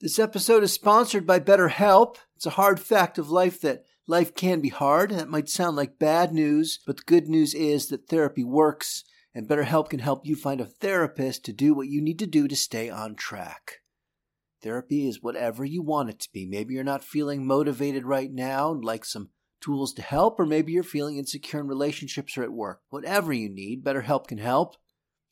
This episode is sponsored by BetterHelp. It's a hard fact of life that life can be hard. That might sound like bad news, but the good news is that therapy works, and BetterHelp can help you find a therapist to do what you need to do to stay on track. Therapy is whatever you want it to be. Maybe you're not feeling motivated right now and like some tools to help, or maybe you're feeling insecure in relationships or at work. Whatever you need, BetterHelp can help.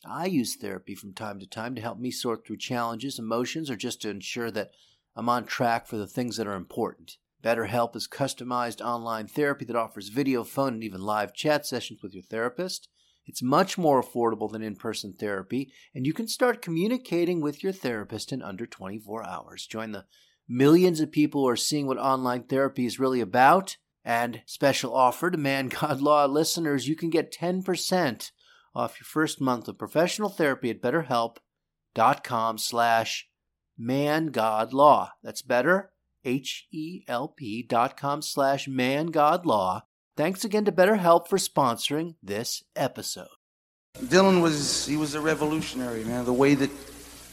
I use therapy from time to time to help me sort through challenges, emotions, or just to ensure that I'm on track for the things that are important. BetterHelp is customized online therapy that offers video, phone, and even live chat sessions with your therapist. It's much more affordable than in person therapy, and you can start communicating with your therapist in under 24 hours. Join the millions of people who are seeing what online therapy is really about. And special offer to Man God Law listeners, you can get 10% off your first month of professional therapy at betterhelp.com slash mangodlaw. That's better, H-E-L-P dot com slash mangodlaw. Thanks again to BetterHelp for sponsoring this episode. Dylan was he was a revolutionary, man. The way that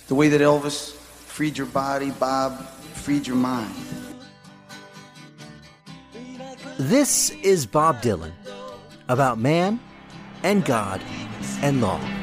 the way that Elvis freed your body, Bob freed your mind. This is Bob Dylan about man and God and law.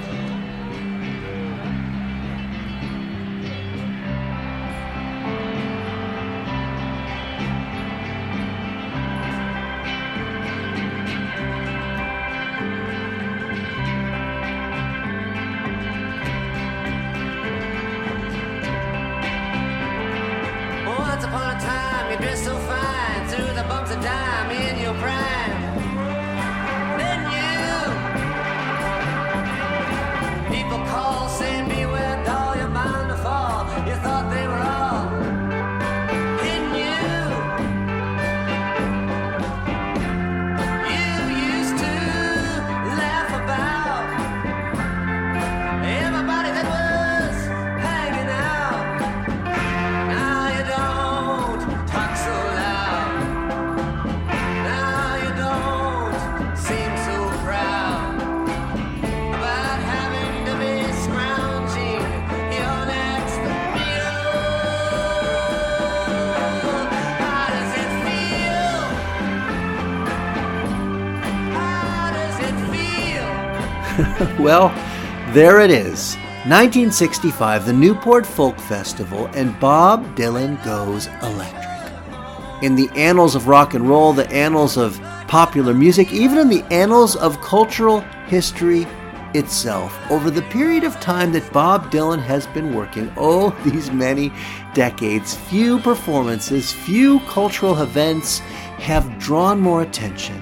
There it is. 1965, the Newport Folk Festival, and Bob Dylan goes electric. In the annals of rock and roll, the annals of popular music, even in the annals of cultural history itself, over the period of time that Bob Dylan has been working, oh, these many decades, few performances, few cultural events have drawn more attention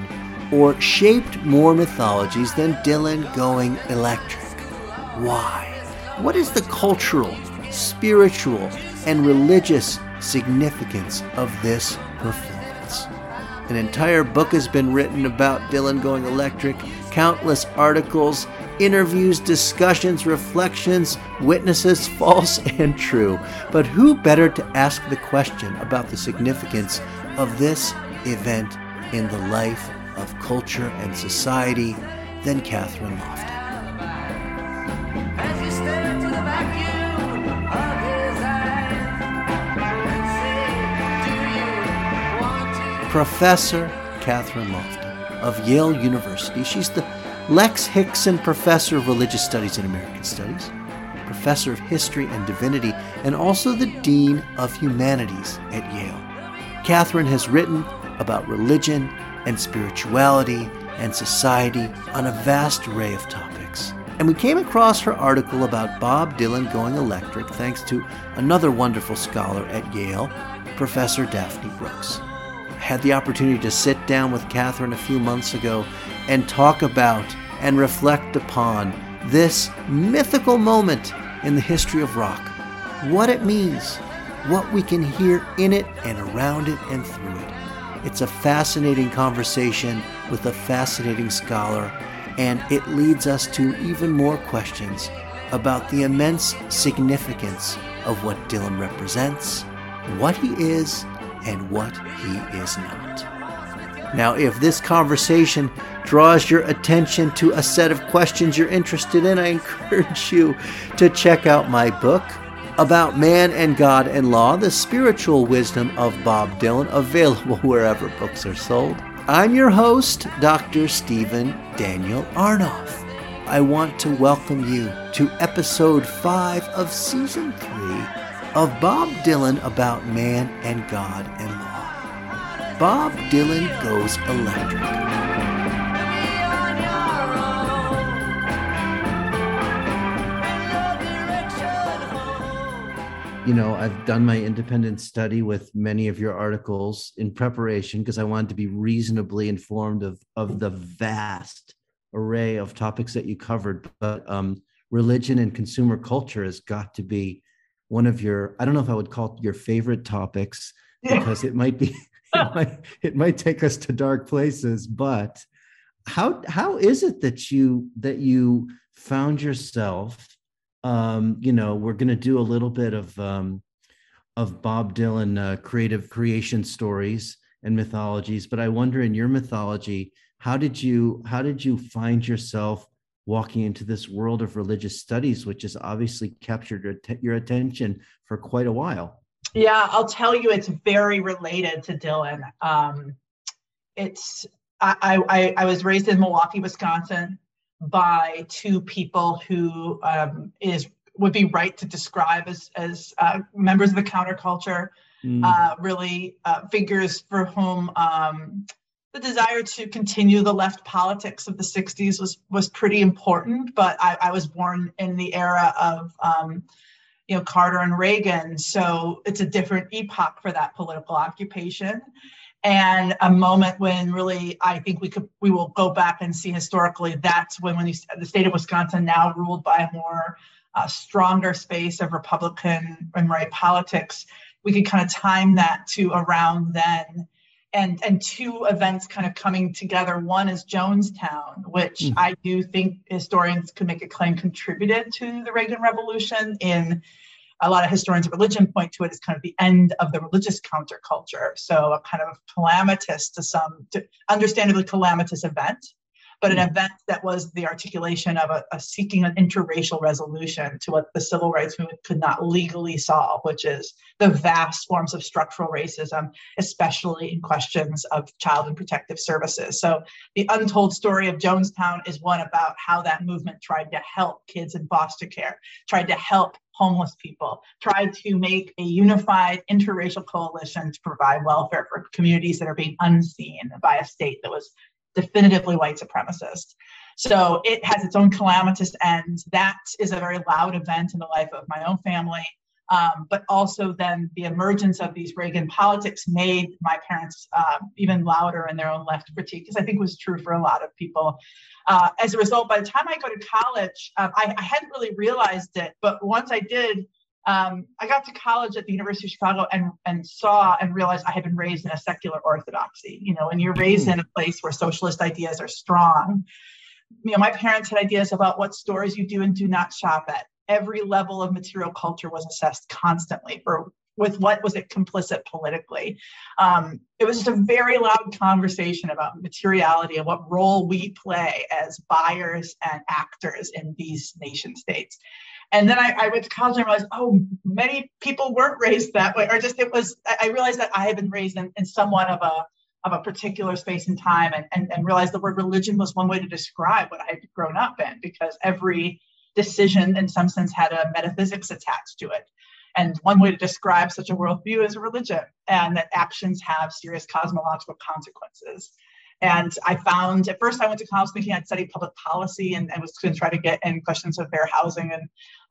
or shaped more mythologies than Dylan going electric. Why? What is the cultural, spiritual, and religious significance of this performance? An entire book has been written about Dylan going electric, countless articles, interviews, discussions, reflections, witnesses, false and true. But who better to ask the question about the significance of this event in the life of culture and society than Kathryn Lofton? Professor Kathryn Lofton of Yale University. She's the Lex Hixon Professor of Religious Studies and American Studies, Professor of History and Divinity, and also the Dean of Humanities at Yale. Kathryn has written about religion and spirituality and society on a vast array of topics. And we came across her article about Bob Dylan going electric thanks to another wonderful scholar at Yale, Professor Daphne Brooks. Had the opportunity to sit down with Kathryn a few months ago and talk about and reflect upon this mythical moment in the history of rock, what it means, what we can hear in it and around it and through it. It's a fascinating conversation with a fascinating scholar, and it leads us to even more questions about the immense significance of what Dylan represents, what he is, and what he is not. Now, if this conversation draws your attention to a set of questions you're interested in, I encourage you to check out my book about man and God and law, the spiritual wisdom of Bob Dylan, available wherever books are sold. I'm your host, Dr. Stephen Daniel Arnoff. I want to welcome you to episode 5 of season 3 of Bob Dylan about man and God and law. Bob Dylan goes electric. you know, I've done my independent study with many of your articles in preparation because I wanted to be reasonably informed of of the vast array of topics that you covered. But um, religion and consumer culture has got to be one of your I don't know if I would call it your favorite topics because it might be it might, it might take us to dark places. But how how is it that you that you found yourself um, you know, we're going to do a little bit of um, of Bob Dylan uh, creative creation stories and mythologies. But I wonder, in your mythology, how did you how did you find yourself walking into this world of religious studies, which has obviously captured your, attention for quite a while? Yeah, I'll tell you, it's very related to Dylan. Um, it's I, I I was raised in Milwaukee, Wisconsin by two people who um, is would be right to describe as as uh, members of the counterculture, mm. uh, really uh, figures for whom um, the desire to continue the left politics of the '60s was was pretty important. But I, I was born in the era of um, you know Carter and Reagan, so it's a different epoch for that political occupation and a moment when really I think we could we will go back and see historically that's when when the state of Wisconsin now ruled by a more uh, stronger space of Republican and right politics, we could kind of time that to around then. And, and two events kind of coming together. One is Jonestown, which mm. I do think historians could make a claim contributed to the Reagan Revolution in a lot of historians of religion point to it as kind of the end of the religious counterculture. So a kind of calamitous to some, to understandably calamitous event but an hmm. event that was the articulation of a, a, seeking an interracial resolution to what the civil rights movement could not legally solve, which is the vast forms of structural racism, especially in questions of child and protective services. So the untold story of Jonestown is one about how that movement tried to help kids in foster care, tried to help homeless people, tried to make a unified interracial coalition to provide welfare for communities that are being unseen by a state that was definitively white supremacist. So it has its own calamitous end. That is a very loud event in the life of my own family. Um, but also then the emergence of these Reagan politics made my parents uh, even louder in their own left critique, because I think was true for a lot of people. Uh, as a result, by the time I go to college, um, I, I, hadn't really realized it, but once I did, um, I got to college at the University of Chicago and, and saw and realized I had been raised in a secular orthodoxy. You know, when you're raised mm. in a place where socialist ideas are strong, you know, my parents had ideas about what stores you do and do not shop at. Every level of material culture was assessed constantly for with what was it complicit politically. Um, it was just a very loud conversation about materiality and what role we play as buyers and actors in these nation states. And then I, I, went to college and realized, oh, many people weren't raised that way, or just it was. I realized that I had been raised in, in somewhat of a of a particular space and time, and, and and realized the word religion was one way to describe what I had grown up in, because every decision, in some sense, had a metaphysics attached to it. And one way to describe such a worldview is religion, and that actions have serious cosmological consequences. And I found at first I went to college thinking I'd study public policy and, and was going to try to get in questions of fair housing and,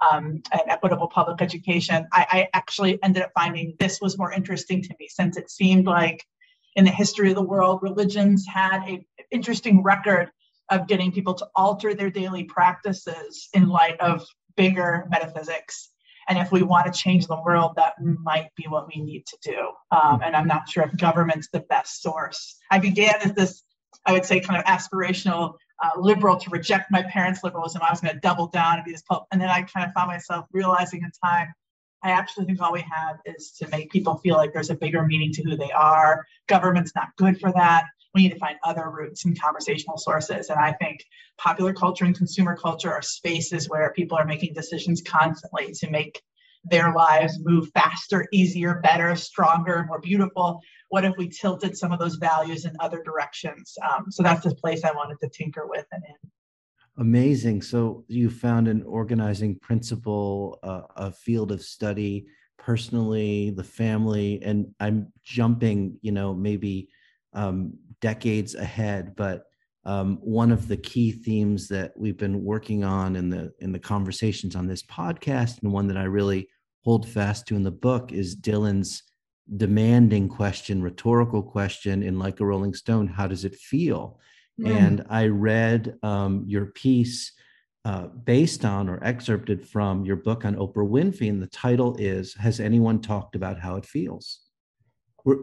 um, and equitable public education. I, I actually ended up finding this was more interesting to me since it seemed like in the history of the world, religions had a interesting record of getting people to alter their daily practices in light of bigger metaphysics And if we want to change the world, that might be what we need to do. Um, and I'm not sure if government's the best source. I began as this, I would say, kind of aspirational uh, liberal to reject my parents' liberalism. I was going to double down and be this pulp. And then I kind of found myself realizing in time, I actually think all we have is to make people feel like there's a bigger meaning to who they are. Government's not good for that. We need to find other roots and conversational sources. And I think popular culture and consumer culture are spaces where people are making decisions constantly to make their lives move faster, easier, better, stronger, more beautiful. What if we tilted some of those values in other directions? Um, so that's the place I wanted to tinker with and in. Amazing. So you found an organizing principle, uh, a field of study, personally, the family, and I'm jumping, you know, maybe um, decades ahead, but um, one of the key themes that we've been working on in the in the conversations on this podcast, and one that I really hold fast to in the book, is Dylan's demanding question, rhetorical question in Like a Rolling Stone: How does it feel? Mm. And I read um, your piece uh, based on or excerpted from your book on Oprah Winfrey, and the title is "Has anyone talked about how it feels?"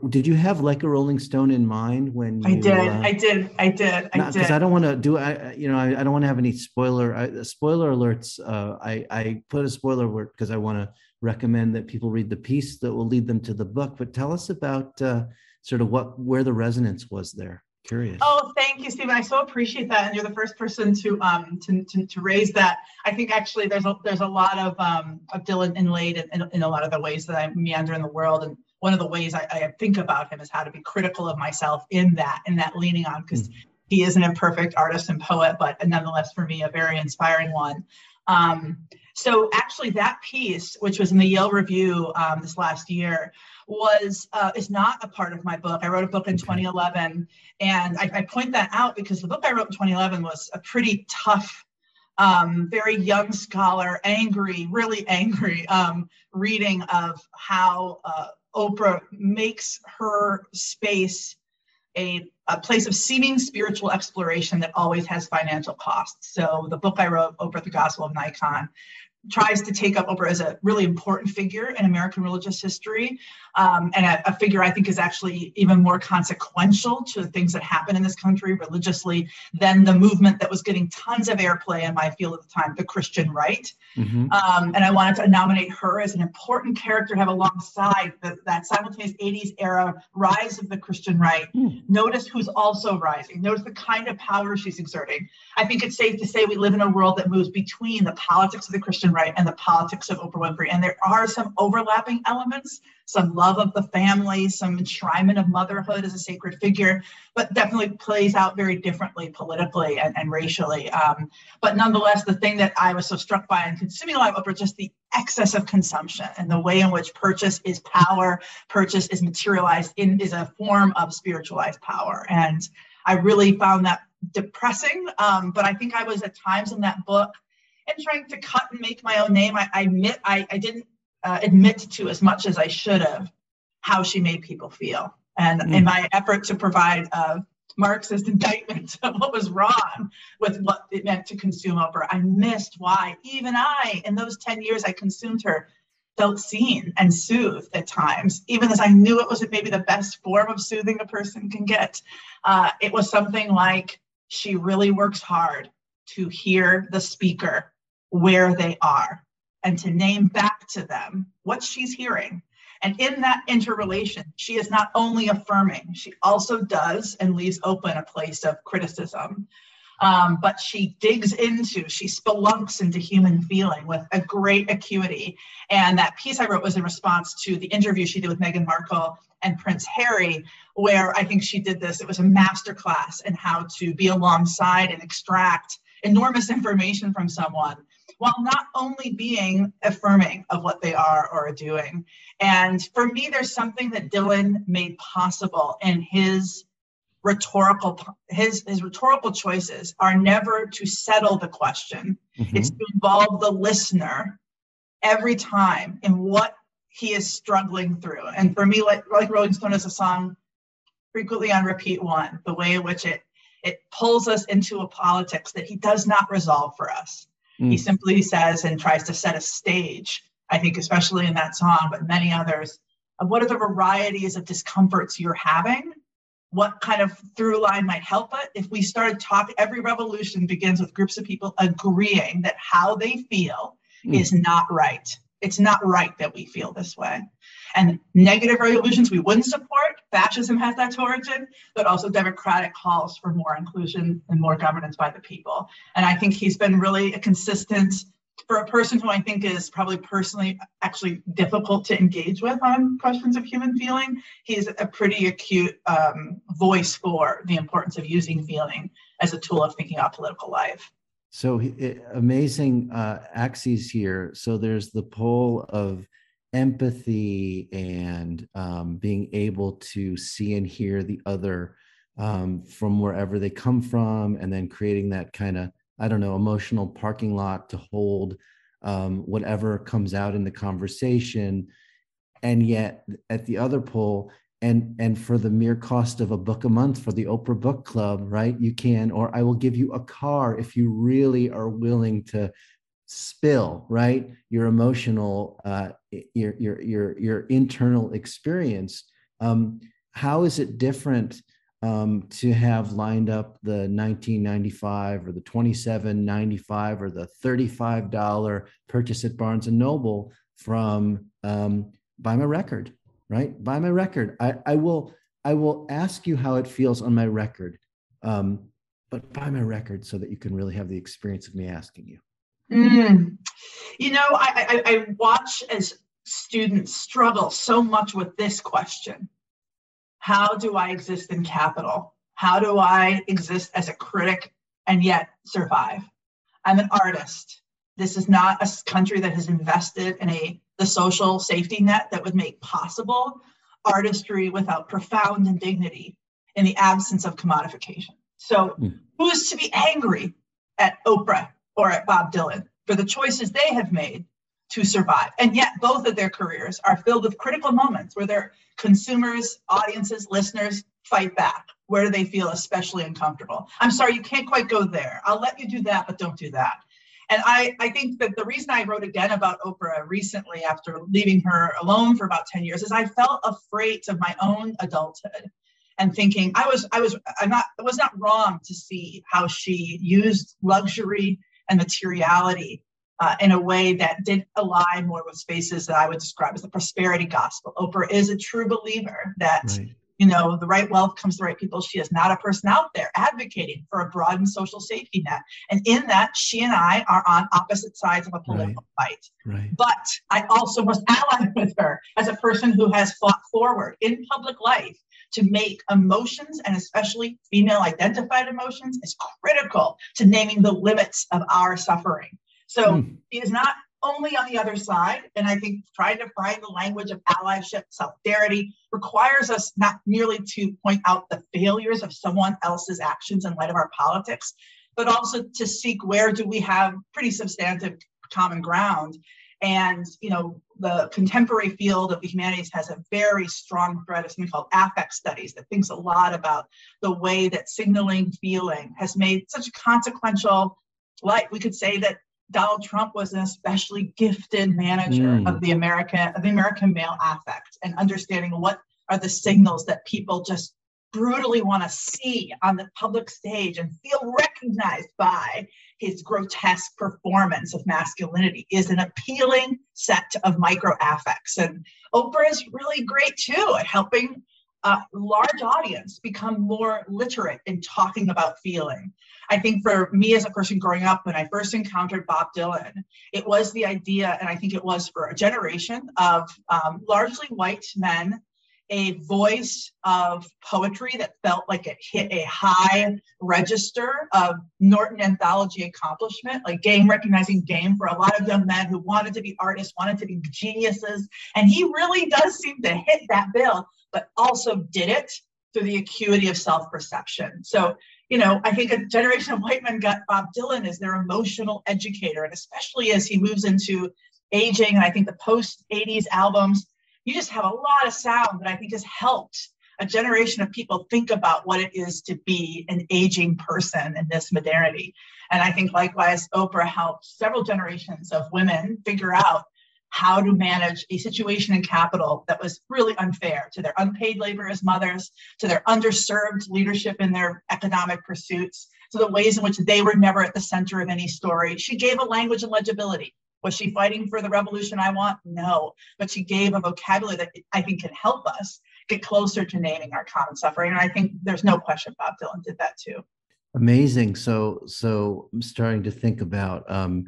Did you have like a Rolling Stone in mind when you, I did, uh, I did, I did, I did. Because I don't want to do, I you know, I, I don't want to have any spoiler I, spoiler alerts. Uh, I I put a spoiler alert because I want to recommend that people read the piece that will lead them to the book. But tell us about uh, sort of what where the resonance was there. Curious. Oh, thank you, Stephen. I so appreciate that, and you're the first person to um to to, to raise that. I think actually there's a there's a lot of um of Dylan inlaid in, in, in a lot of the ways that I meander in the world and one of the ways I, I, think about him is how to be critical of myself in that, in that leaning on, because mm. he is an imperfect artist and poet, but nonetheless, for me, a very inspiring one. Um, so actually, that piece, which was in the Yale Review um, this last year, was uh, is not a part of my book. I wrote a book in 2011, and I, I point that out because the book I wrote in 2011 was a pretty tough um, very young scholar, angry, really angry um, reading of how uh, Oprah makes her space a, a place of seeming spiritual exploration that always has financial costs. So the book I wrote, Oprah, the Gospel of an Icon, tries to take up Oprah as a really important figure in American religious history, um, and a, a, figure I think is actually even more consequential to the things that happen in this country religiously than the movement that was getting tons of airplay in my field at the time, the Christian right. Mm-hmm. Um, and I wanted to nominate her as an important character to have alongside the, that simultaneous 80s era rise of the Christian right. Mm. Notice who's also rising. Notice the kind of power she's exerting. I think it's safe to say we live in a world that moves between the politics of the Christian right and the politics of Oprah Winfrey. And there are some overlapping elements, some love of the family, some enshrinement of motherhood as a sacred figure, but definitely plays out very differently politically and, and racially. Um, but nonetheless, the thing that I was so struck by in consuming a lot of Oprah, just the excess of consumption and the way in which purchase is power, purchase is materialized in is a form of spiritualized power. And I really found that depressing. Um, but I think I was at times in that book and trying to cut and make my own name. I, I admit I, I didn't uh, admit to as much as I should have how she made people feel. And mm. in my effort to provide a Marxist indictment of what was wrong with what it meant to consume Oprah, I missed why even I, in those 10 years I consumed her, felt seen and soothed at times, even as I knew it was maybe the best form of soothing a person can get. Uh, it was something like she really works hard to hear the speaker where they are and to name back to them what she's hearing. And in that interrelation, she is not only affirming, she also does and leaves open a place of criticism. Um, but she digs into, she spelunks into human feeling with a great acuity. And that piece I wrote was in response to the interview she did with Meghan Markle and Prince Harry, where I think she did this. It was a masterclass in how to be alongside and extract enormous information from someone while not only being affirming of what they are or are doing. And for me, there's something that Dylan made possible in his rhetorical his his rhetorical choices are never to settle the question mm-hmm. it's to involve the listener every time in what he is struggling through and for me like like rolling stone is a song frequently on repeat one the way in which it it pulls us into a politics that he does not resolve for us Mm. He simply says and tries to set a stage, I think, especially in that song, but many others, of what are the varieties of discomforts you're having what kind of through line might help it if we started talking every revolution begins with groups of people agreeing that how they feel mm. is not right it's not right that we feel this way and negative revolutions we wouldn't support fascism has that origin but also democratic calls for more inclusion and more governance by the people and i think he's been really a consistent for a person who I think is probably personally actually difficult to engage with on questions of human feeling, he's a pretty acute um, voice for the importance of using feeling as a tool of thinking about political life. So it, amazing uh, axes here. So there's the pole of empathy and um, being able to see and hear the other um, from wherever they come from, and then creating that kind of I don't know, emotional parking lot to hold um, whatever comes out in the conversation. And yet, at the other pole, and and for the mere cost of a book a month for the Oprah Book Club, right? You can, or I will give you a car if you really are willing to spill, right? Your emotional, uh, your your your your internal experience. Um, how is it different? um, to have lined up the 1995 or the 27.95 or the $35 purchase at Barnes and Noble from um, buy my record, right? Buy my record. I, I will I will ask you how it feels on my record, um, but buy my record so that you can really have the experience of me asking you. Mm. You know, I, I, I watch as students struggle so much with this question how do I exist in capital? How do I exist as a critic and yet survive? I'm an artist. This is not a country that has invested in a the social safety net that would make possible artistry without profound indignity in the absence of commodification. So, mm. who is to be angry at Oprah or at Bob Dylan for the choices they have made to survive. And yet, both of their careers are filled with critical moments where their consumers, audiences, listeners fight back. Where they feel especially uncomfortable? I'm sorry, you can't quite go there. I'll let you do that, but don't do that. And I, I think that the reason I wrote again about Oprah recently after leaving her alone for about 10 years is I felt afraid of my own adulthood and thinking I was I was I'm not it was not wrong to see how she used luxury and materiality uh, in a way that did align more with spaces that I would describe as the prosperity gospel. Oprah is a true believer that, right. you know, the right wealth comes to the right people. She is not a person out there advocating for a broadened social safety net. And in that, she and I are on opposite sides of a political right. fight. Right. But I also was ally with her as a person who has fought forward in public life to make emotions and especially female identified emotions is critical to naming the limits of our suffering. So mm. he is not only on the other side. And I think trying to find the language of allyship, solidarity requires us not merely to point out the failures of someone else's actions in light of our politics, but also to seek where do we have pretty substantive common ground. And you know, the contemporary field of the humanities has a very strong thread of something called affect studies that thinks a lot about the way that signaling feeling has made such a consequential like we could say that Donald Trump was an especially gifted manager mm. of the American of the American male affect and understanding what are the signals that people just brutally want to see on the public stage and feel recognized by his grotesque performance of masculinity is an appealing set of micro affects and oprah is really great too at helping a large audience become more literate in talking about feeling. I think for me as a person growing up, when I first encountered Bob Dylan, it was the idea, and I think it was for a generation of um, largely white men, a voice of poetry that felt like it hit a high register of Norton anthology accomplishment, like game recognizing game for a lot of young men who wanted to be artists, wanted to be geniuses. And he really does seem to hit that bill but also did it through the acuity of self perception. So, you know, I think a generation of white men got Bob Dylan as their emotional educator, and especially as he moves into aging, and I think the post 80s albums, you just have a lot of sound that I think has helped a generation of people think about what it is to be an aging person in this modernity. And I think likewise, Oprah helped several generations of women figure out how to manage a situation in capital that was really unfair to their unpaid labor as mothers, to their underserved leadership in their economic pursuits, to the ways in which they were never at the center of any story. She gave a language and legibility. Was she fighting for the revolution I want? No. But she gave a vocabulary that I think can help us get closer to naming our common suffering. And I think there's no question Bob Dylan did that too. Amazing. So, so I'm starting to think about, um,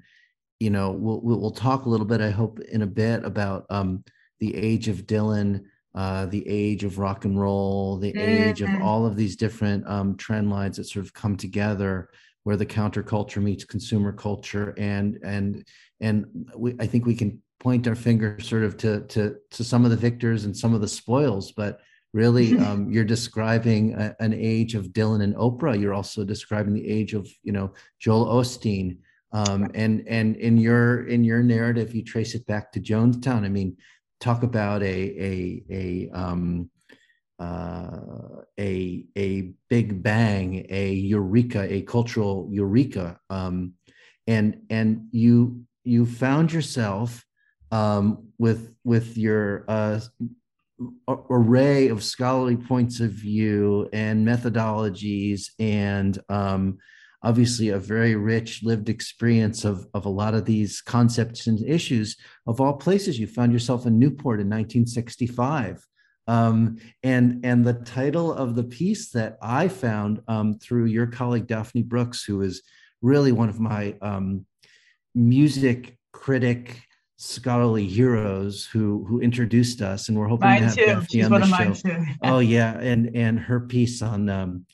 you know, we'll, we'll talk a little bit, I hope, in a bit about um, the age of Dylan, uh, the age of rock and roll, the mm-hmm. age of mm-hmm. all of these different um, trend lines that sort of come together, where the counterculture meets consumer culture, and and and we, I think we can point our finger sort of to to to some of the victors and some of the spoils, but really um, you're describing a, an age of Dylan and Oprah. You're also describing the age of you know Joel Osteen um, and and in your in your narrative, you trace it back to Jonestown. I mean, talk about a a a um, uh, a a big bang, a eureka, a cultural eureka, um, and and you you found yourself um, with with your uh, array of scholarly points of view and methodologies and um, obviously a very rich lived experience of, of a lot of these concepts and issues. Of all places, you found yourself in Newport in 1965. Um, and, and the title of the piece that I found um, through your colleague Daphne Brooks, who is really one of my um, music critic scholarly heroes who who introduced us, and we're hoping mine to have too. Daphne She's on one the of show. Mine too. oh yeah, and and her piece on um,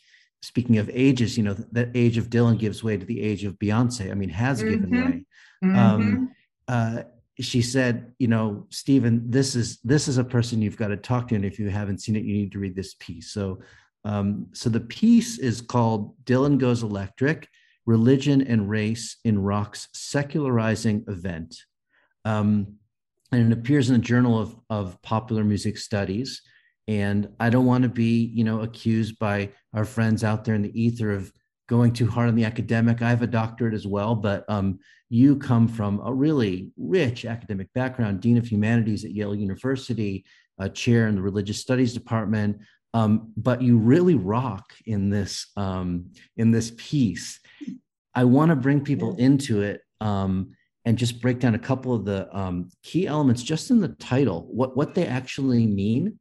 speaking of ages, you know, that age of Dylan gives way to the age of Beyonce. I mean, has mm-hmm. given way. Mm-hmm. Um, uh, she said, you know, Stephen, this is this is a person you've got to talk to, and if you haven't seen it, you need to read this piece. So, um, so the piece is called "Dylan Goes Electric: Religion and Race in Rock's Secularizing Event," um, and it appears in the Journal of of Popular Music Studies. And i don't want to be you know accused by our friends out there in the ether of going too hard on the academic. I have a doctorate as well but um, you come from a really rich academic background dean of humanities at yale university a chair in the religious studies department. Um, but you really rock in this um, in this piece i want to bring people into it um, and just break down a couple of the um, key elements just in the title what what they actually mean.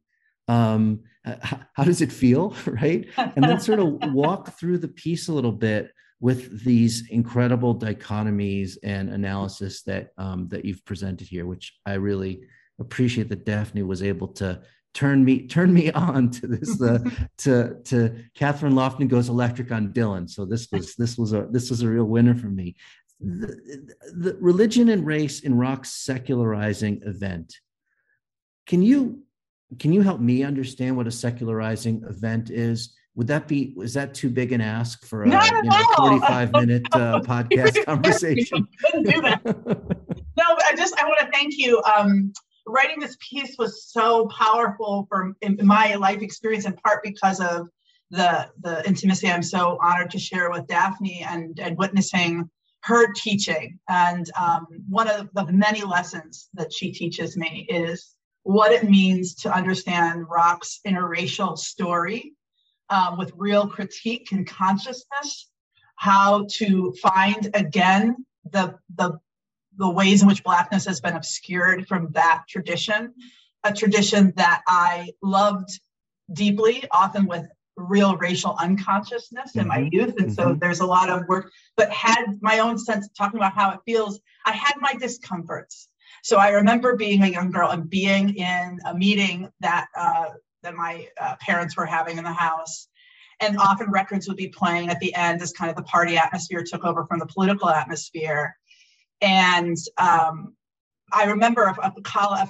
Um, how, how does it feel right? And then sort of walk through the piece a little bit with these incredible dichotomies and analysis that um, that you've presented here which i really appreciate that daphne was able to turn me turn me on to this uh, to to kathryn lofton goes electric on dylan so this was this was a this was a real winner for me the, the religion and race in rock's secularizing event can you can you help me understand what a secularizing event is? Would that be is that too big an ask for a you know, 45 minute uh, podcast conversation? no, I just I want to thank you. Um, writing this piece was so powerful for in my life experience in part because of the the intimacy I'm so honored to share with Daphne and and witnessing her teaching. And um, one of the many lessons that she teaches me is what it means to understand Rock's interracial story um, with real critique and consciousness, how to find again the, the, the ways in which Blackness has been obscured from that tradition, a tradition that I loved deeply, often with real racial unconsciousness in my mm-hmm. youth. And so mm-hmm. there's a lot of work, but had my own sense of talking about how it feels. I had my discomforts so I remember being a young girl and being in a meeting that uh, that my uh, parents were having in the house, and often records would be playing at the end as kind of the party atmosphere took over from the political atmosphere, and um, I remember a, a,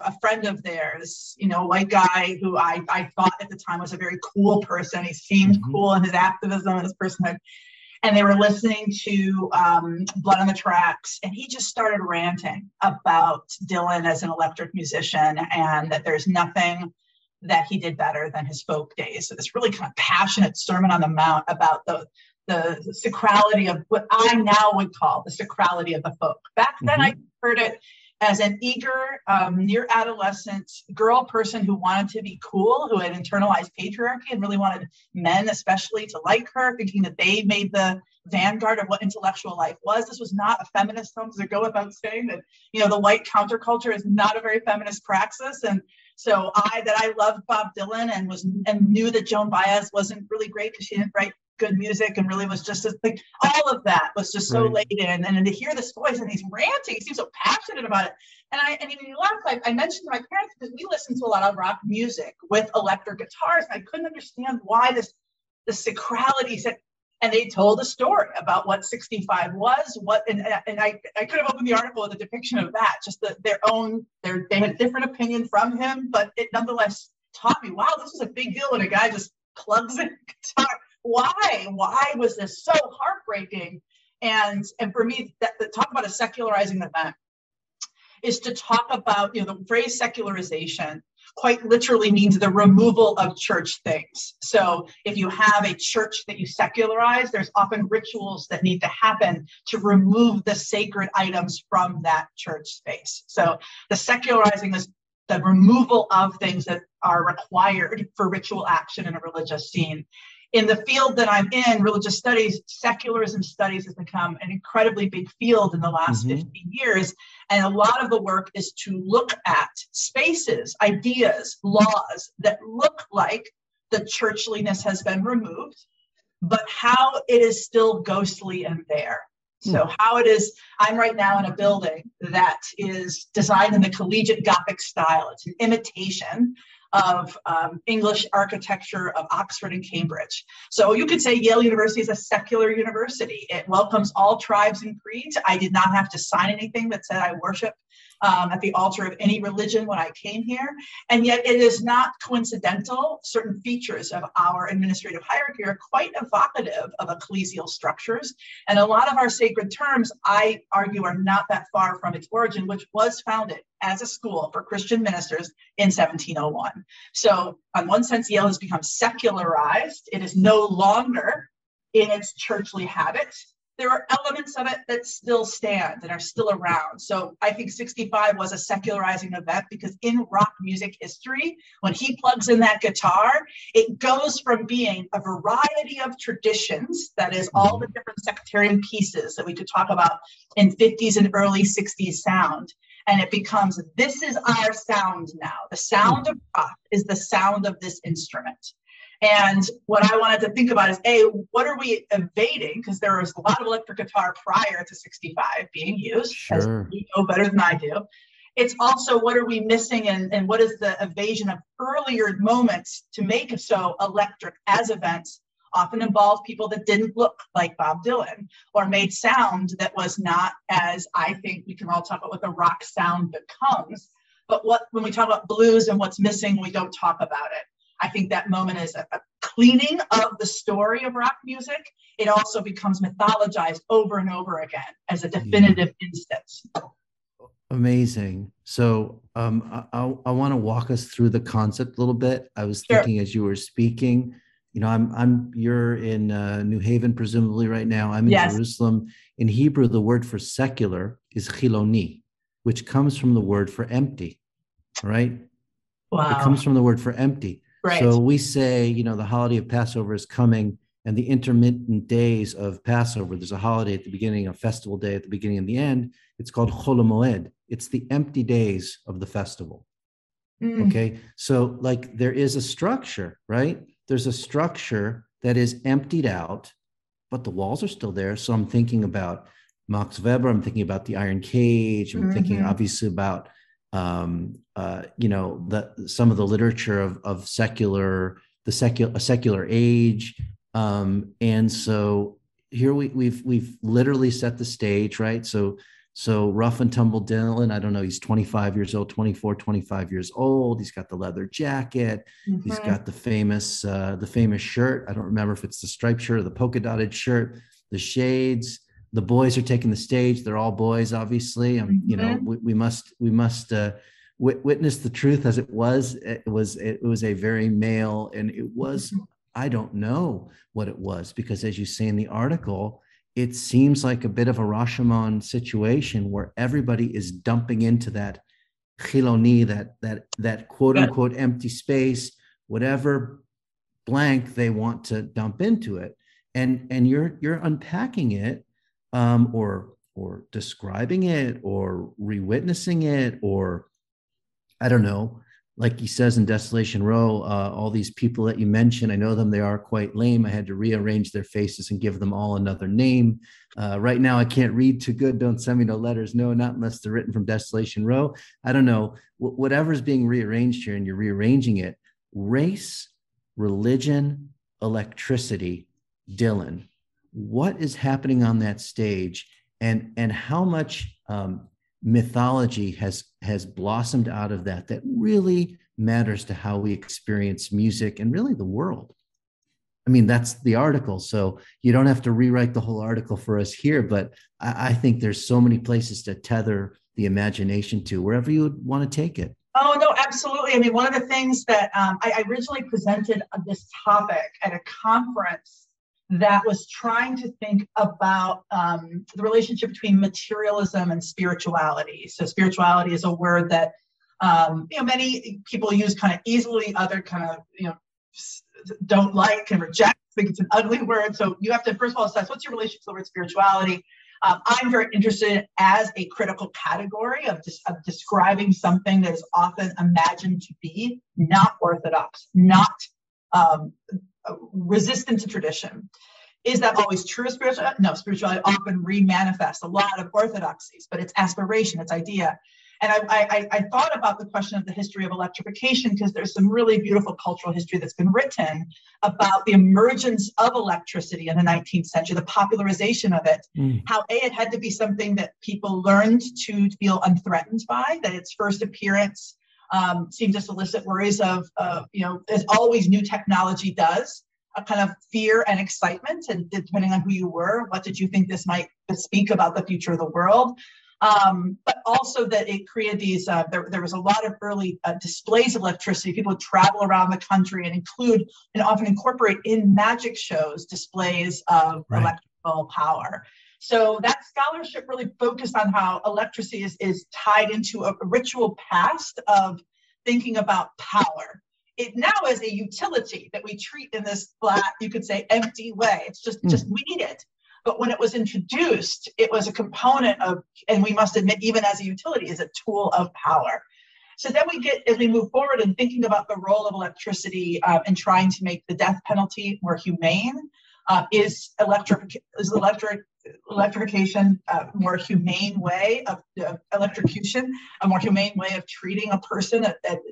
a, friend of theirs, you know, a white guy who I, I thought at the time was a very cool person. He seemed mm-hmm. cool in his activism and his personhood and they were listening to um, Blood on the Tracks, and he just started ranting about Dylan as an electric musician and that there's nothing that he did better than his folk days. So this really kind of passionate sermon on the mount about the the sacrality of what I now would call the sacrality of the folk. Back then, mm-hmm. I heard it as an eager, um, near adolescent girl person who wanted to be cool, who had internalized patriarchy and really wanted men, especially, to like her, thinking that they made the vanguard of what intellectual life was. This was not a feminist film, because they go about saying that, you know, the white counterculture is not a very feminist praxis. And so I, that I loved Bob Dylan and was, and knew that Joan Baez wasn't really great because she didn't write good music and really was just like all of that was just so right. laden and, and to hear this voice and he's ranting he seems so passionate about it. And i and even laugh I, I mentioned to my parents because we listened to a lot of rock music with electric guitars and i couldn't understand why this the sacrality said and they told a story about what 65 was what and, and I, I could have opened the article with a depiction of that just the, their own their they had a different opinion from him but it nonetheless taught me wow this is a big deal when a guy just plugs in a guitar why why was this so heartbreaking and and for me that, that talk about a secularizing event is to talk about you know the phrase secularization quite literally means the removal of church things. So if you have a church that you secularize, there's often rituals that need to happen to remove the sacred items from that church space. So the secularizing is the removal of things that are required for ritual action in a religious scene in the field that I'm in, religious studies, secularism studies has become an incredibly big field in the last mm-hmm. 15 years. And a lot of the work is to look at spaces, ideas, laws that look like the churchliness has been removed, but how it is still ghostly and there. So, hmm. how it is, I'm right now in a building that is designed in the collegiate Gothic style. It's an imitation of um, English architecture of Oxford and Cambridge. So you could say Yale University is a secular university. It welcomes all tribes and creeds. I did not have to sign anything that said I worship um, at the altar of any religion when I came here. And yet, it is not coincidental. Certain features of our administrative hierarchy are quite evocative of ecclesial structures. And a lot of our sacred terms, I argue, are not that far from its origin, which was founded as a school for Christian ministers in 1701. So, on one sense, Yale has become secularized. It is no longer in its churchly habits there are elements of it that still stand and are still around. So I think 65 was a secularizing event because in rock music history, when he plugs in that guitar, it goes from being a variety of traditions, that is, all the different sectarian pieces that we could talk about in 50s and early 60s sound. And it becomes this is our sound now. The sound of rock is the sound of this instrument. And what I wanted to think about is A, what are we evading? Because there was a lot of electric guitar prior to 65 being used, sure. as you know better than I do. It's also what are we missing and, and what is the evasion of earlier moments to make so electric as events often involve people that didn't look like Bob Dylan or made sound that was not as I think we can all talk about what the rock sound becomes. But what when we talk about blues and what's missing, we don't talk about it. I think that moment is a, a cleaning of the story of rock music. It also becomes mythologized over and over again as a definitive yeah. instance. Amazing. So um, I, I want to walk us through the concept a little bit. I was sure. thinking as you were speaking, you know, I'm I'm you're in uh, New Haven presumably right now. I'm in yes. Jerusalem. In Hebrew, the word for secular is chiloni, which comes from the word for empty. Right? Wow. It comes from the word for empty. Right. So we say, you know, the holiday of Passover is coming and the intermittent days of Passover, there's a holiday at the beginning, a festival day at the beginning and the end. It's called Chol Moed. It's the empty days of the festival. Mm. Okay. So, like, there is a structure, right? There's a structure that is emptied out, but the walls are still there. So, I'm thinking about Max Weber. I'm thinking about the Iron Cage. I'm mm-hmm. thinking, obviously, about um, uh, you know the some of the literature of of secular the secular a secular age. Um, and so here we, we've we've literally set the stage right? So so rough and tumble dylan i don't know he's 25 years old 24 25 years old. He's got the leather jacket. Mm-hmm. he's got the famous uh, the famous shirt. I don't remember if it's the striped shirt or the polka dotted shirt. The shades the boys are taking the stage they're all boys obviously um, mm-hmm. you know mm-hmm. we, we, must we must uh, w- witness the truth as it was it was it was a very male and it was mm-hmm. i don't know what it was because as you say in the article it seems like a bit of a Rashomon situation where everybody is dumping into that chiloni, that that that quote unquote empty space, whatever blank they want to dump into it, and and you're you're unpacking it, um, or or describing it, or rewitnessing it, or I don't know, like he says in Desolation Row, uh, all these people that you mention, I know them, they are quite lame. I had to rearrange their faces and give them all another name. Uh, right now, I can't read too good. Don't send me no letters. No, not unless they're written from Desolation Row. I don't know. Whatever's being rearranged here and you're rearranging it, race, religion, electricity, Dylan, what is happening on that stage? And, and how much um, mythology has has blossomed out of that that really matters to how we experience music and really the world i mean that's the article so you don't have to rewrite the whole article for us here but i, I think there's so many places to tether the imagination to wherever you would want to take it Oh no, absolutely. I mean, one of the things that um, I, I originally presented this topic at a conference that was trying to think about um, the relationship between materialism and spirituality. So spirituality is a word that um, you know many people use kind of easily, other kind of you know don't like and reject, think it's an ugly word. So you have to first of all assess what's your relationship to the word spirituality. Um, I'm very interested as a critical category of, of describing something that is often imagined to be not orthodox, not um, resistant to tradition. Is that always true spirituality? No, spirituality often remanifests a lot of orthodoxies, but it's aspiration, it's idea. And I, I, I thought about the question of the history of electrification because there's some really beautiful cultural history that's been written about the emergence of electricity in the 19th century, the popularization of it, mm. how A, it had to be something that people learned to feel unthreatened by, that its first appearance um, seemed to solicit worries of, uh, you know, as always new technology does, a kind of fear and excitement. And depending on who you were, what did you think this might speak about the future of the world? Um, but also that it created these, uh, there, there was a lot of early uh, displays of electricity. People would travel around the country and include and often incorporate in magic shows displays of right. electrical power. So that scholarship really focused on how electricity is, is tied into a ritual past of thinking about power. It now is a utility that we treat in this flat, you could say, empty way. It's just, mm. just we need it. But when it was introduced, it was a component of, and we must admit, even as a utility, is a tool of power. So then we get, as we move forward in thinking about the role of electricity um, and trying to make the death penalty more humane, uh, is electric is electric electrification a more humane way of electrocution, a more humane way of treating a person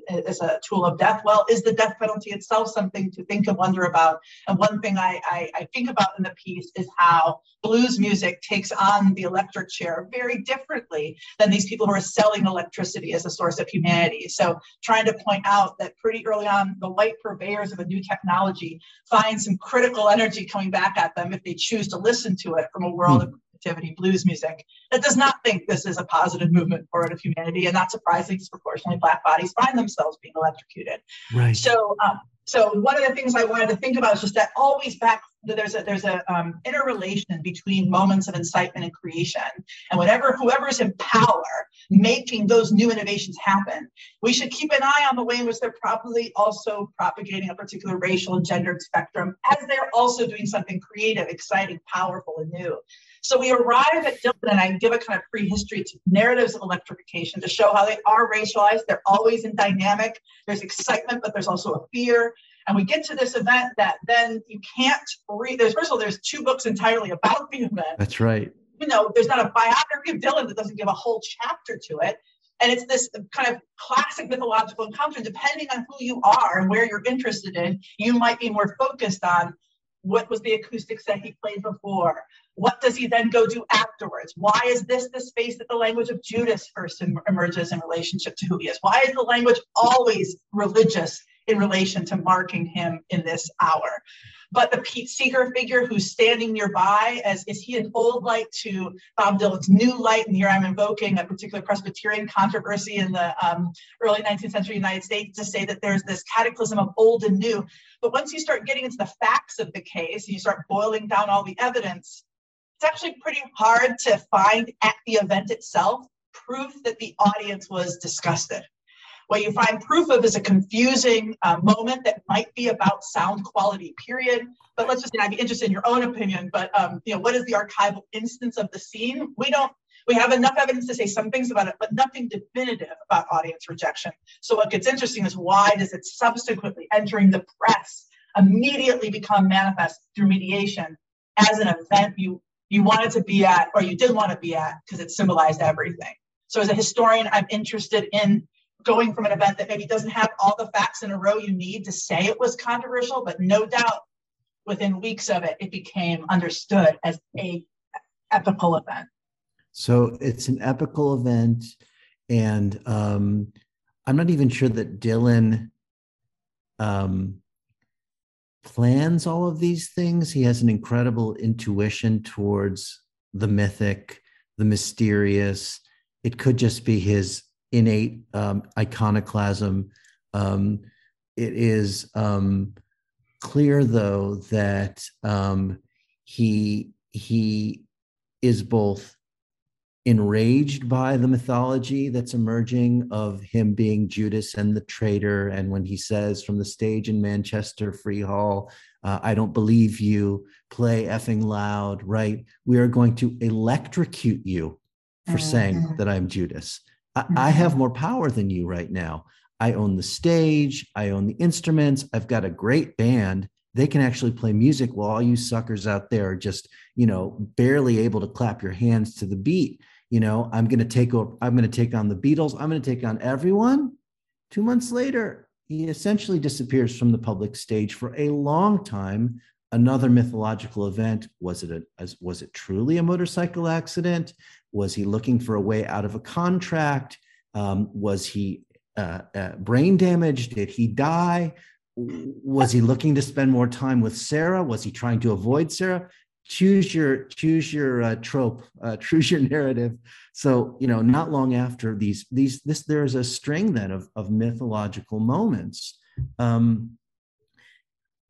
as a tool of death? Well, is the death penalty itself something to think and wonder about? And one thing I, I, I think about in the piece is how blues music takes on the electric chair very differently than these people who are selling electricity as a source of humanity. So trying to point out that pretty early on, the white purveyors of a new technology find some critical energy coming back at them if they choose to listen to it from a world hmm. of creativity, blues music, that does not think this is a positive movement forward of humanity. And not surprising, disproportionately Black bodies find themselves being electrocuted. Right. So, um, so one of the things I wanted to think about is just that always back there's a there's a um, interrelation between moments of incitement and creation, and whatever whoever's in power making those new innovations happen, we should keep an eye on the way in which they're probably also propagating a particular racial and gendered spectrum, as they're also doing something creative, exciting, powerful, and new. So we arrive at Dylan, and I give a kind of prehistory to narratives of electrification to show how they are racialized. They're always in dynamic. There's excitement, but there's also a fear. And we get to this event that then you can't read. There's first of all, there's two books entirely about the event. That's right. You know, there's not a biography of Dylan that doesn't give a whole chapter to it. And it's this kind of classic mythological encounter. Depending on who you are and where you're interested in, you might be more focused on what was the acoustics that he played before? What does he then go do afterwards? Why is this the space that the language of Judas first emerges in relationship to who he is? Why is the language always religious in relation to marking him in this hour? But the Pete Seeger figure who's standing nearby, as is he an old light to Bob Dylan's new light? And here I'm invoking a particular Presbyterian controversy in the um, early 19th century United States to say that there's this cataclysm of old and new. But once you start getting into the facts of the case, you start boiling down all the evidence, it's actually pretty hard to find at the event itself proof that the audience was disgusted. What you find proof of is a confusing uh, moment that might be about sound quality, period. But let's just I'd be interested in your own opinion. But um, you know, what is the archival instance of the scene? We don't. We have enough evidence to say some things about it, but nothing definitive about audience rejection. So what gets interesting is why does it subsequently entering the press immediately become manifest through mediation as an event you you wanted to be at or you didn't want to be at because it symbolized everything. So as a historian, I'm interested in going from an event that maybe doesn't have all the facts in a row you need to say it was controversial, but no doubt within weeks of it, it became understood as a epical event. So it's an epical event, and um, I'm not even sure that Dylan um, plans all of these things. He has an incredible intuition towards the mythic, the mysterious. It could just be his innate um, iconoclasm. Um, it is um, clear, though, that um, he he is both enraged by the mythology that's emerging of him being Judas and the traitor. And when he says from the stage in Manchester Free Hall, uh, I don't believe you, play effing loud, right? We are going to electrocute you for mm-hmm. saying that I'm Judas. I, mm-hmm. I have more power than you right now. I own the stage, I own the instruments, I've got a great band. They can actually play music while all you suckers out there are just, you know, barely able to clap your hands to the beat you know i'm to take over i'm going to take on the beatles i'm going to take on everyone two months later he essentially disappears from the public stage for a long time another mythological event. Was it a was it truly a motorcycle accident? Was he looking for a way out of a contract? Um, was he uh, uh, brain damaged? Did he die? Was he looking to spend more time with sarah? Was he trying to avoid sarah? Choose your choose your uh, trope uh, choose your narrative. So you know not long after these these this there's a string then of, of mythological moments. Um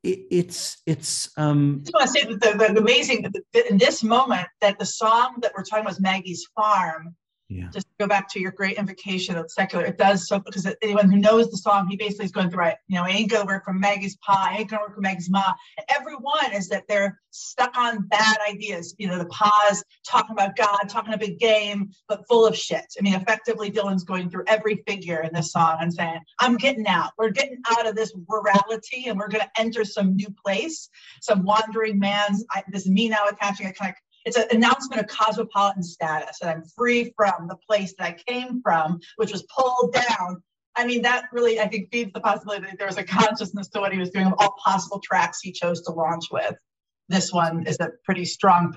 it, it's it's um i just want to say that the, the amazing in this moment that the song that we're talking about is maggie's farm yeah. Just go back to your great invocation of secular. It does so because anyone who knows the song, he basically is going through it. You know, I ain't gonna work from Maggie's Pa, I ain't gonna work from Maggie's Ma. Everyone is that they're stuck on bad ideas. You know, the Pa's talking about God, talking a big game, but full of shit. I mean, effectively, Dylan's going through every figure in this song and saying, I'm getting out. We're getting out of this rurality and we're gonna enter some new place, some wandering man's I, this me now attaching a kind of it's an announcement of cosmopolitan status that I'm free from the place that I came from, which was pulled down. I mean, that really, I think, feeds the possibility that there was a consciousness to what he was doing of all possible tracks he chose to launch with. This one is a pretty strong,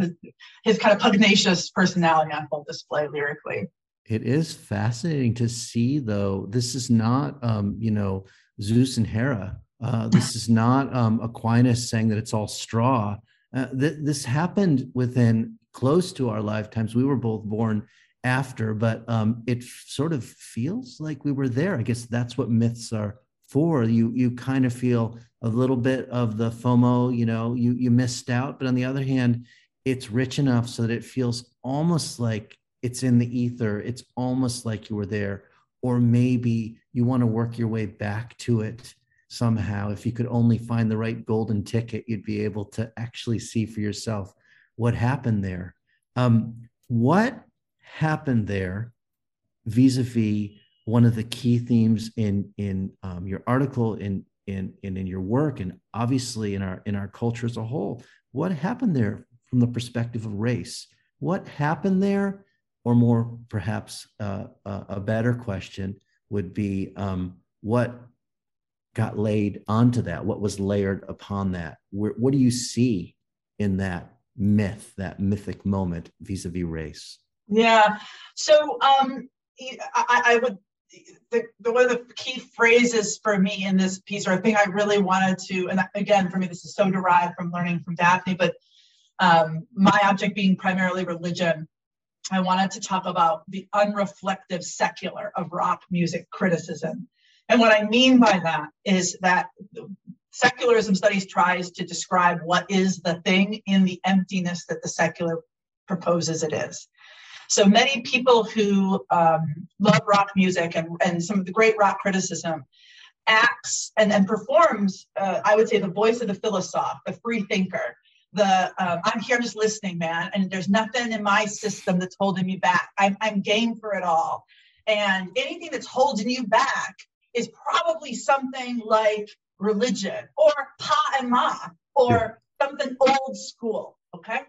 his kind of pugnacious personality on full display lyrically. It is fascinating to see, though. This is not, um, you know, Zeus and Hera. Uh, this is not um, Aquinas saying that it's all straw. Uh, th- this happened within close to our lifetimes. We were both born after, but um, it f- sort of feels like we were there. I guess that's what myths are for. You you kind of feel a little bit of the FOMO. You know, you you missed out, but on the other hand, it's rich enough so that it feels almost like it's in the ether. It's almost like you were there, or maybe you want to work your way back to it somehow. If you could only find the right golden ticket, you'd be able to actually see for yourself what happened there. Um, what happened there vis-a-vis one of the key themes in in um, your article in in in in your work and obviously in our in our culture as a whole what happened there from the perspective of race what happened there or more perhaps uh, a, a better question would be um, what got laid onto that? What was layered upon that? Where, what do you see in that myth, that mythic moment vis-a-vis race? Yeah. So um, I, I would the, the, one of the key phrases for me in this piece, or a thing I really wanted to, and again, for me, this is so derived from learning from Daphne, but um, my object being primarily religion, I wanted to talk about the unreflective secular of rock music criticism. And what I mean by that is that secularism studies tries to describe what is the thing in the emptiness that the secular proposes it is. So many people who um, love rock music and, and some of the great rock criticism acts and, and performs, uh, I would say, the voice of the philosopher, the free thinker. The um, I'm here just listening, man, and there's nothing in my system that's holding me back. I'm, I'm game for it all. And anything that's holding you back is probably something like religion or pa and ma or something old school. Okay.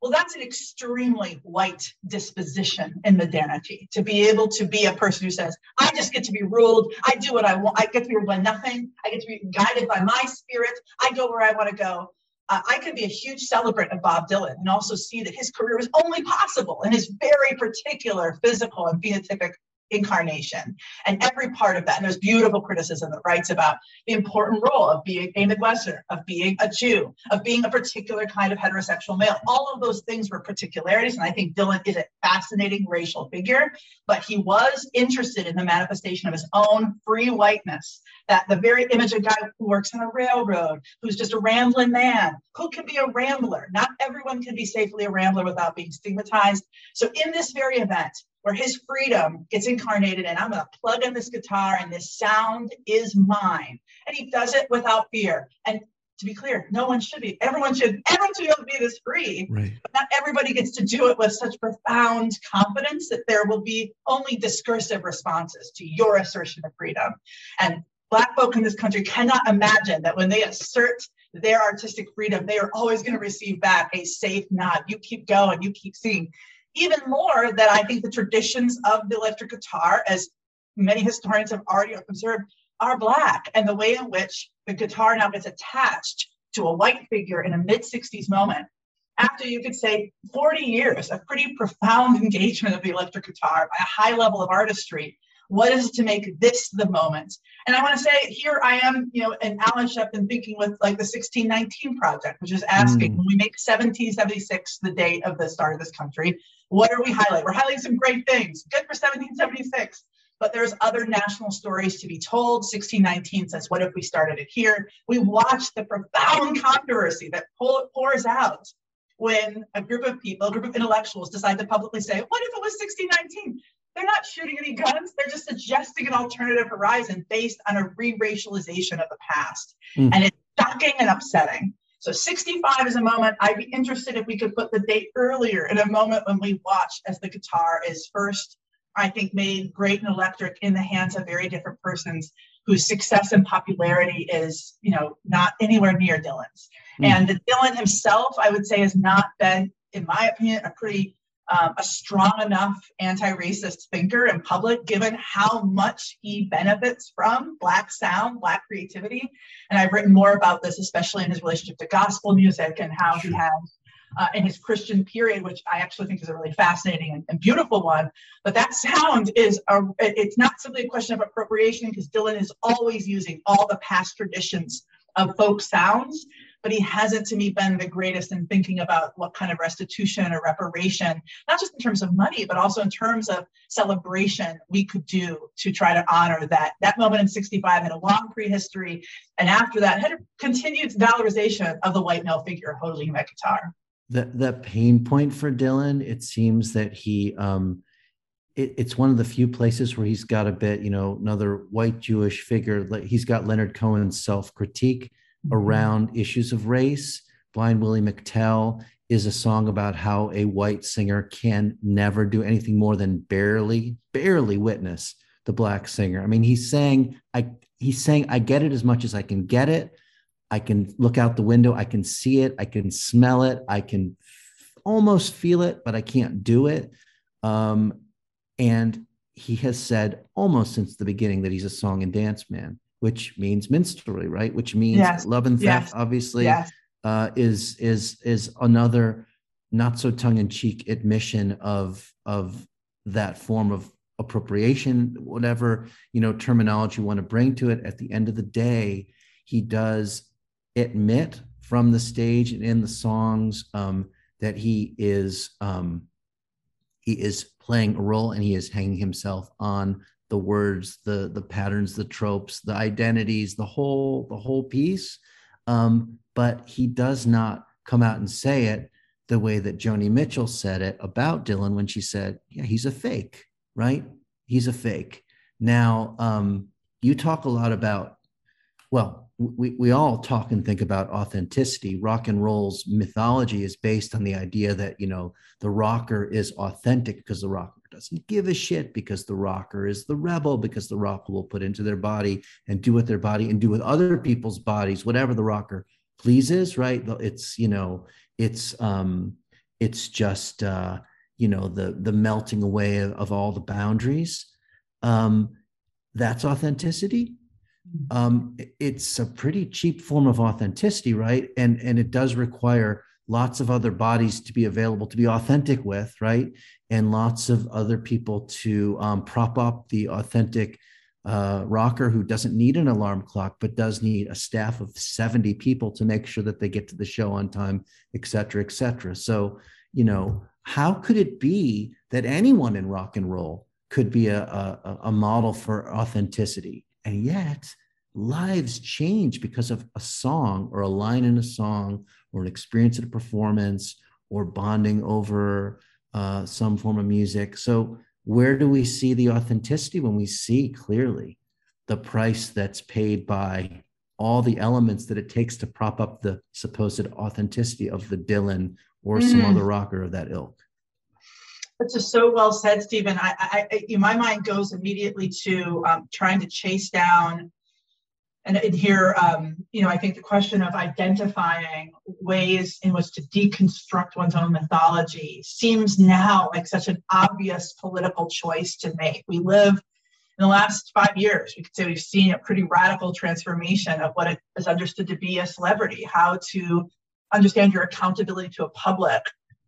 Well, that's an extremely white disposition in modernity to be able to be a person who says, I just get to be ruled. I do what I want. I get to be ruled by nothing. I get to be guided by my spirit. I go where I want to go. Uh, I could be a huge celebrant of Bob Dylan and also see that his career was only possible in his very particular physical and phenotypic incarnation and every part of that. And there's beautiful criticism that writes about the important role of being a Midwesterner, of being a Jew, of being a particular kind of heterosexual male. All of those things were particularities. And I think Dylan is a fascinating racial figure, but he was interested in the manifestation of his own free whiteness. That the very image of a guy who works on a railroad, who's just a rambling man, who can be a rambler. Not everyone can be safely a rambler without being stigmatized. So in this very event, where his freedom gets incarnated and I'm going to plug in this guitar and this sound is mine. And he does it without fear. And to be clear, no one should be. Everyone should. Everyone should be able to be this free. Right. But not everybody gets to do it with such profound confidence that there will be only discursive responses to your assertion of freedom. And Black folk in this country cannot imagine that when they assert their artistic freedom, they are always going to receive back a safe nod. You keep going. You keep singing even more that I think the traditions of the electric guitar, as many historians have already observed, are Black. And the way in which the guitar now gets attached to a white figure in a mid 60s moment, after you could say 40 years of pretty profound engagement of the electric guitar by a high level of artistry, what is to make this the moment? And I want to say here I am, you know, and Alan Shepton thinking with like the 1619 project, which is asking mm. when we make 1776 the date of the start of this country, what are we highlighting? We're highlighting some great things. Good for 1776. But there's other national stories to be told. 1619 says, What if we started it here? We watch the profound controversy that pours out when a group of people, a group of intellectuals decide to publicly say, What if it was 1619? They're not shooting any guns. They're just suggesting an alternative horizon based on a re racialization of the past. Mm. And it's shocking and upsetting. So 65 is a moment I'd be interested if we could put the date earlier in a moment when we watch as the guitar is first, I think, made great and electric in the hands of very different persons whose success and popularity is, you know, not anywhere near Dylan's. Mm. And Dylan himself, I would say, has not been, in my opinion, a pretty um, a strong enough anti-racist thinker in public, given how much he benefits from Black sound, Black creativity. And I've written more about this, especially in his relationship to gospel music and how he has uh, in his Christian period, which I actually think is a really fascinating and, and beautiful one. But that sound is a, it's not simply a question of appropriation because Dylan is always using all the past traditions of folk sounds but he hasn't to me been the greatest in thinking about what kind of restitution or reparation, not just in terms of money, but also in terms of celebration we could do to try to honor that. That moment in 65 had a long prehistory, and after that had a continued valorization of the white male figure holding that guitar. The, the pain point for Dylan, it seems that he um it, it's one of the few places where he's got a bit, you know, another white Jewish figure. He's got Leonard Cohen's self critique. Around issues of race. Blind Willie McTell is a song about how a white singer can never do anything more than barely, barely witness the black singer. I mean, he's saying, I he's saying, I get it as much as I can get it. I can look out the window, I can see it, I can smell it, I can almost feel it, but I can't do it. Um, and he has said almost since the beginning that he's a song and dance man which means minstrelry, right? Which means yes. love and theft, yes. obviously, yes. Uh, is is is another not so tongue in cheek admission of of that form of appropriation, whatever you know terminology you want to bring to it. At the end of the day, he does admit from the stage and in the songs um, that he is um, he is playing a role and he is hanging himself on the words, the the patterns, the tropes, the identities, the whole the whole piece. Um, but he does not come out and say it the way that Joni Mitchell said it about Dylan when she said, "Yeah, he's a fake, right? He's a fake." Now, um, you talk a lot about, well, we, we all talk and think about authenticity. Rock and roll's mythology is based on the idea that, you know, the rocker is authentic because the rocker doesn't give a shit because the rocker is the rebel because the rocker will put into their body and do with their body and do with other people's bodies whatever the rocker pleases right it's you know it's um it's just uh you know the the melting away of, of all the boundaries um that's authenticity. Um it's a pretty cheap form of authenticity right? And and it does require lots of other bodies to be available to be authentic with right? And lots of other people to um, prop up the authentic uh, rocker who doesn't need an alarm clock but does need a staff of 70 people to make sure that they get to the show on time et cetera et cetera. So you know how could it be that anyone in rock and roll could be a, a, a model for authenticity? And yet lives change because of a song or a line in a song or an experience at a performance or bonding over uh, some form of music. So, where do we see the authenticity when we see clearly the price that's paid by all the elements that it takes to prop up the supposed authenticity of the Dylan or mm. some other rocker of that ilk? That's just so well said, Stephen. I, I, I my mind goes immediately to um, trying to chase down and, here, um, you know, I think the question of identifying ways in which to deconstruct one's own mythology seems now like such an obvious political choice to make. We live in the last five years, we could say we've seen a pretty radical transformation of what it is understood to be a celebrity, how to understand your accountability to a public,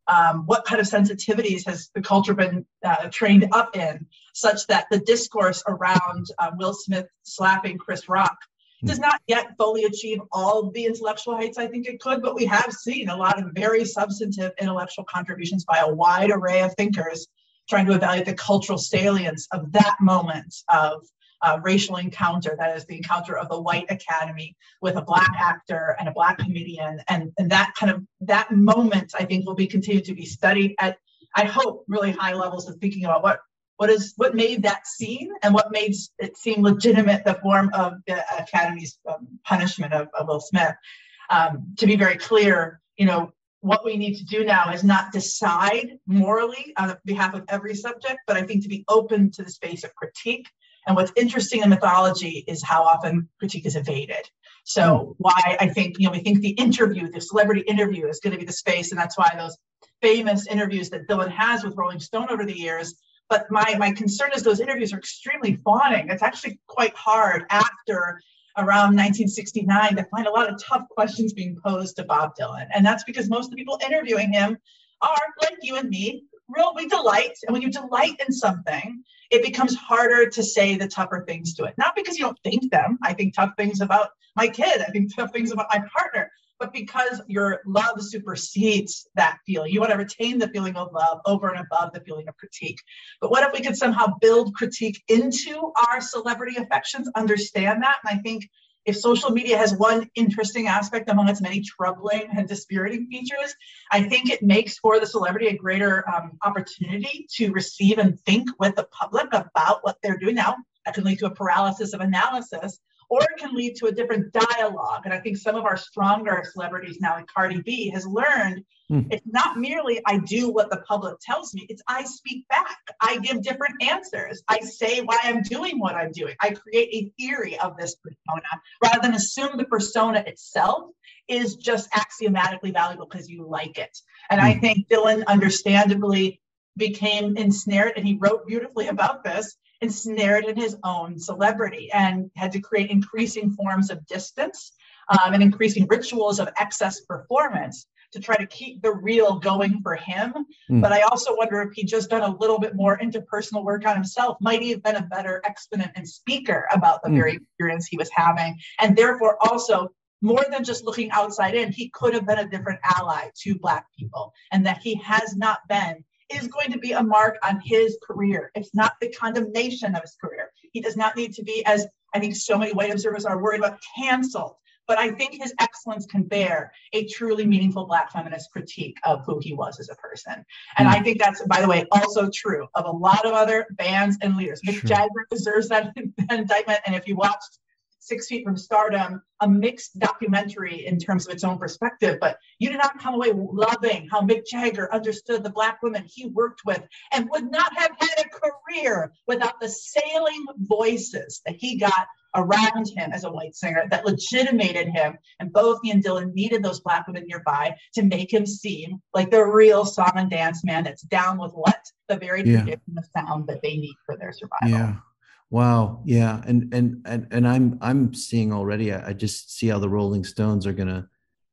um, what kind of sensitivities has the culture been uh, trained up in, such that the discourse around uh, Will Smith slapping Chris Rock does not yet fully achieve all the intellectual heights I think it could, but we have seen a lot of very substantive intellectual contributions by a wide array of thinkers trying to evaluate the cultural salience of that moment of uh, racial encounter. That is the encounter of the white academy with a black actor and a black comedian, and and that kind of that moment I think will be continued to be studied at I hope really high levels of thinking about what what is what made that scene and what made it seem legitimate the form of the academy's um, punishment of, of, will smith. Um, to be very clear you know what we need to do now is not decide morally on behalf of every subject but i think to be open to the space of critique. And what's interesting in mythology is how often critique is evaded. So hmm. why i think you know we think the interview the celebrity interview is going to be the space and that's why those famous interviews that dylan has with rolling stone over the years but my, my concern is those interviews are extremely fawning. It's actually quite hard after around 1969 to find a lot of tough questions being posed to Bob Dylan. And that's because most of the people interviewing him are like you and me, real we delight. And when you delight in something, it becomes harder to say the tougher things to it. Not because you don't think them. I think tough things about my kid. I think tough things about my partner but because your love supersedes that feeling. You want to retain the feeling of love over and above the feeling of critique. But what if we could somehow build critique into our celebrity affections, understand that? And I think if social media has one interesting aspect among its many troubling and dispiriting features, I think it makes for the celebrity a greater um, opportunity to receive and think with the public about what they're doing now. That can lead to a paralysis of analysis or it can lead to a different dialogue. And I think some of our stronger celebrities now, like Cardi B, has learned mm. it's not merely I do what the public tells me, it's I speak back. I give different answers. I say why I'm doing what I'm doing. I create a theory of this persona rather than assume the persona itself is just axiomatically valuable because you like it. And mm. I hmm. think Dylan understandably became ensnared, and he wrote beautifully about this ensnared in his own celebrity and had to create increasing forms of distance um, and increasing rituals of excess performance to try to keep the real going for him. Mm. But I also wonder if he just done a little bit more interpersonal work on himself, might he have been a better exponent and speaker about the mm. very experience he was having, and therefore also more than just looking outside in, he could have been a different ally to Black people, and that he has not been is going to be a mark on his career. It's not the condemnation of his career. He does not need to be, as I think so many white observers are worried about, canceled. but I think his excellence can bear a truly meaningful Black feminist critique of who he was as a person. And I hmm. think that's, by the way, also true of a lot of other bands and leaders. Mick Sure. Jagger deserves that indictment. And if you watched Six Feet from Stardom, a mixed documentary in terms of its own perspective, but you did not come away loving how Mick Jagger understood the Black women he worked with and would not have had a career without the sailing voices that he got around him as a white singer that legitimated him. And both he and Dylan needed those Black women nearby to make him seem like the real song and dance man that's down with what? The very Yeah. tradition of sound that they need for their survival. Yeah. Wow. Yeah. And and and and I'm I'm seeing already. I, I just see how the Rolling Stones are gonna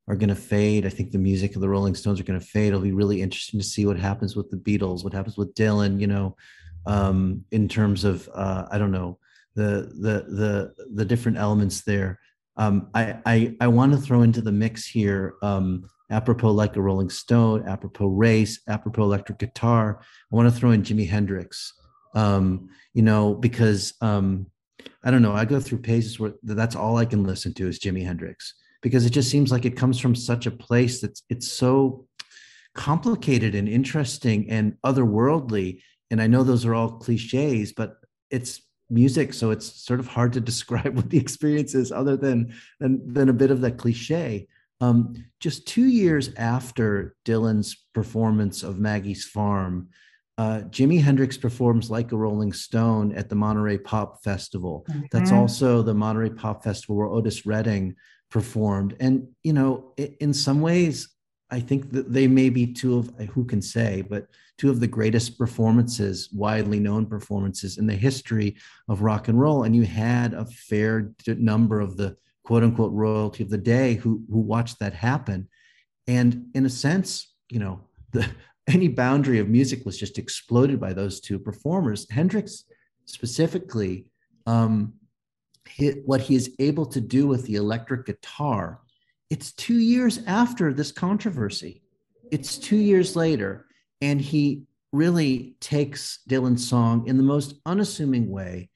are gonna fade. I think the music of the Rolling Stones are gonna fade. It'll be really interesting to see what happens with the Beatles, what happens with Dylan. You know, um, in terms of uh, I don't know the the the the different elements there. Um, I I I want to throw into the mix here. Um, apropos like a Rolling Stone, apropos race, apropos electric guitar. I want to throw in Jimi Hendrix um you know because um i don't know i go through pages where that's all i can listen to is jimi hendrix because it just seems like it comes from such a place that's it's so complicated and interesting and otherworldly. And i know those are all cliches but it's music so it's sort of hard to describe what the experience is other than than, than a bit of that cliche. Um, just two years after dylan's performance of maggie's farm uh, Jimi Hendrix performs like a Rolling Stone at the Monterey Pop Festival. That's Mhm. also the Monterey Pop Festival where Otis Redding performed. And, you know, i- in some ways, I think that they may be two of, who can say, but two of the greatest performances, widely known performances in the history of rock and roll. And you had a fair number of the quote unquote royalty of the day who, who watched that happen. And in a sense, you know, the, any boundary of music was just exploded by those two performers. Hendrix specifically, um, what he is able to do with the electric guitar. It's two years after this controversy. It's two years later, and he really takes Dylan's song in the most unassuming way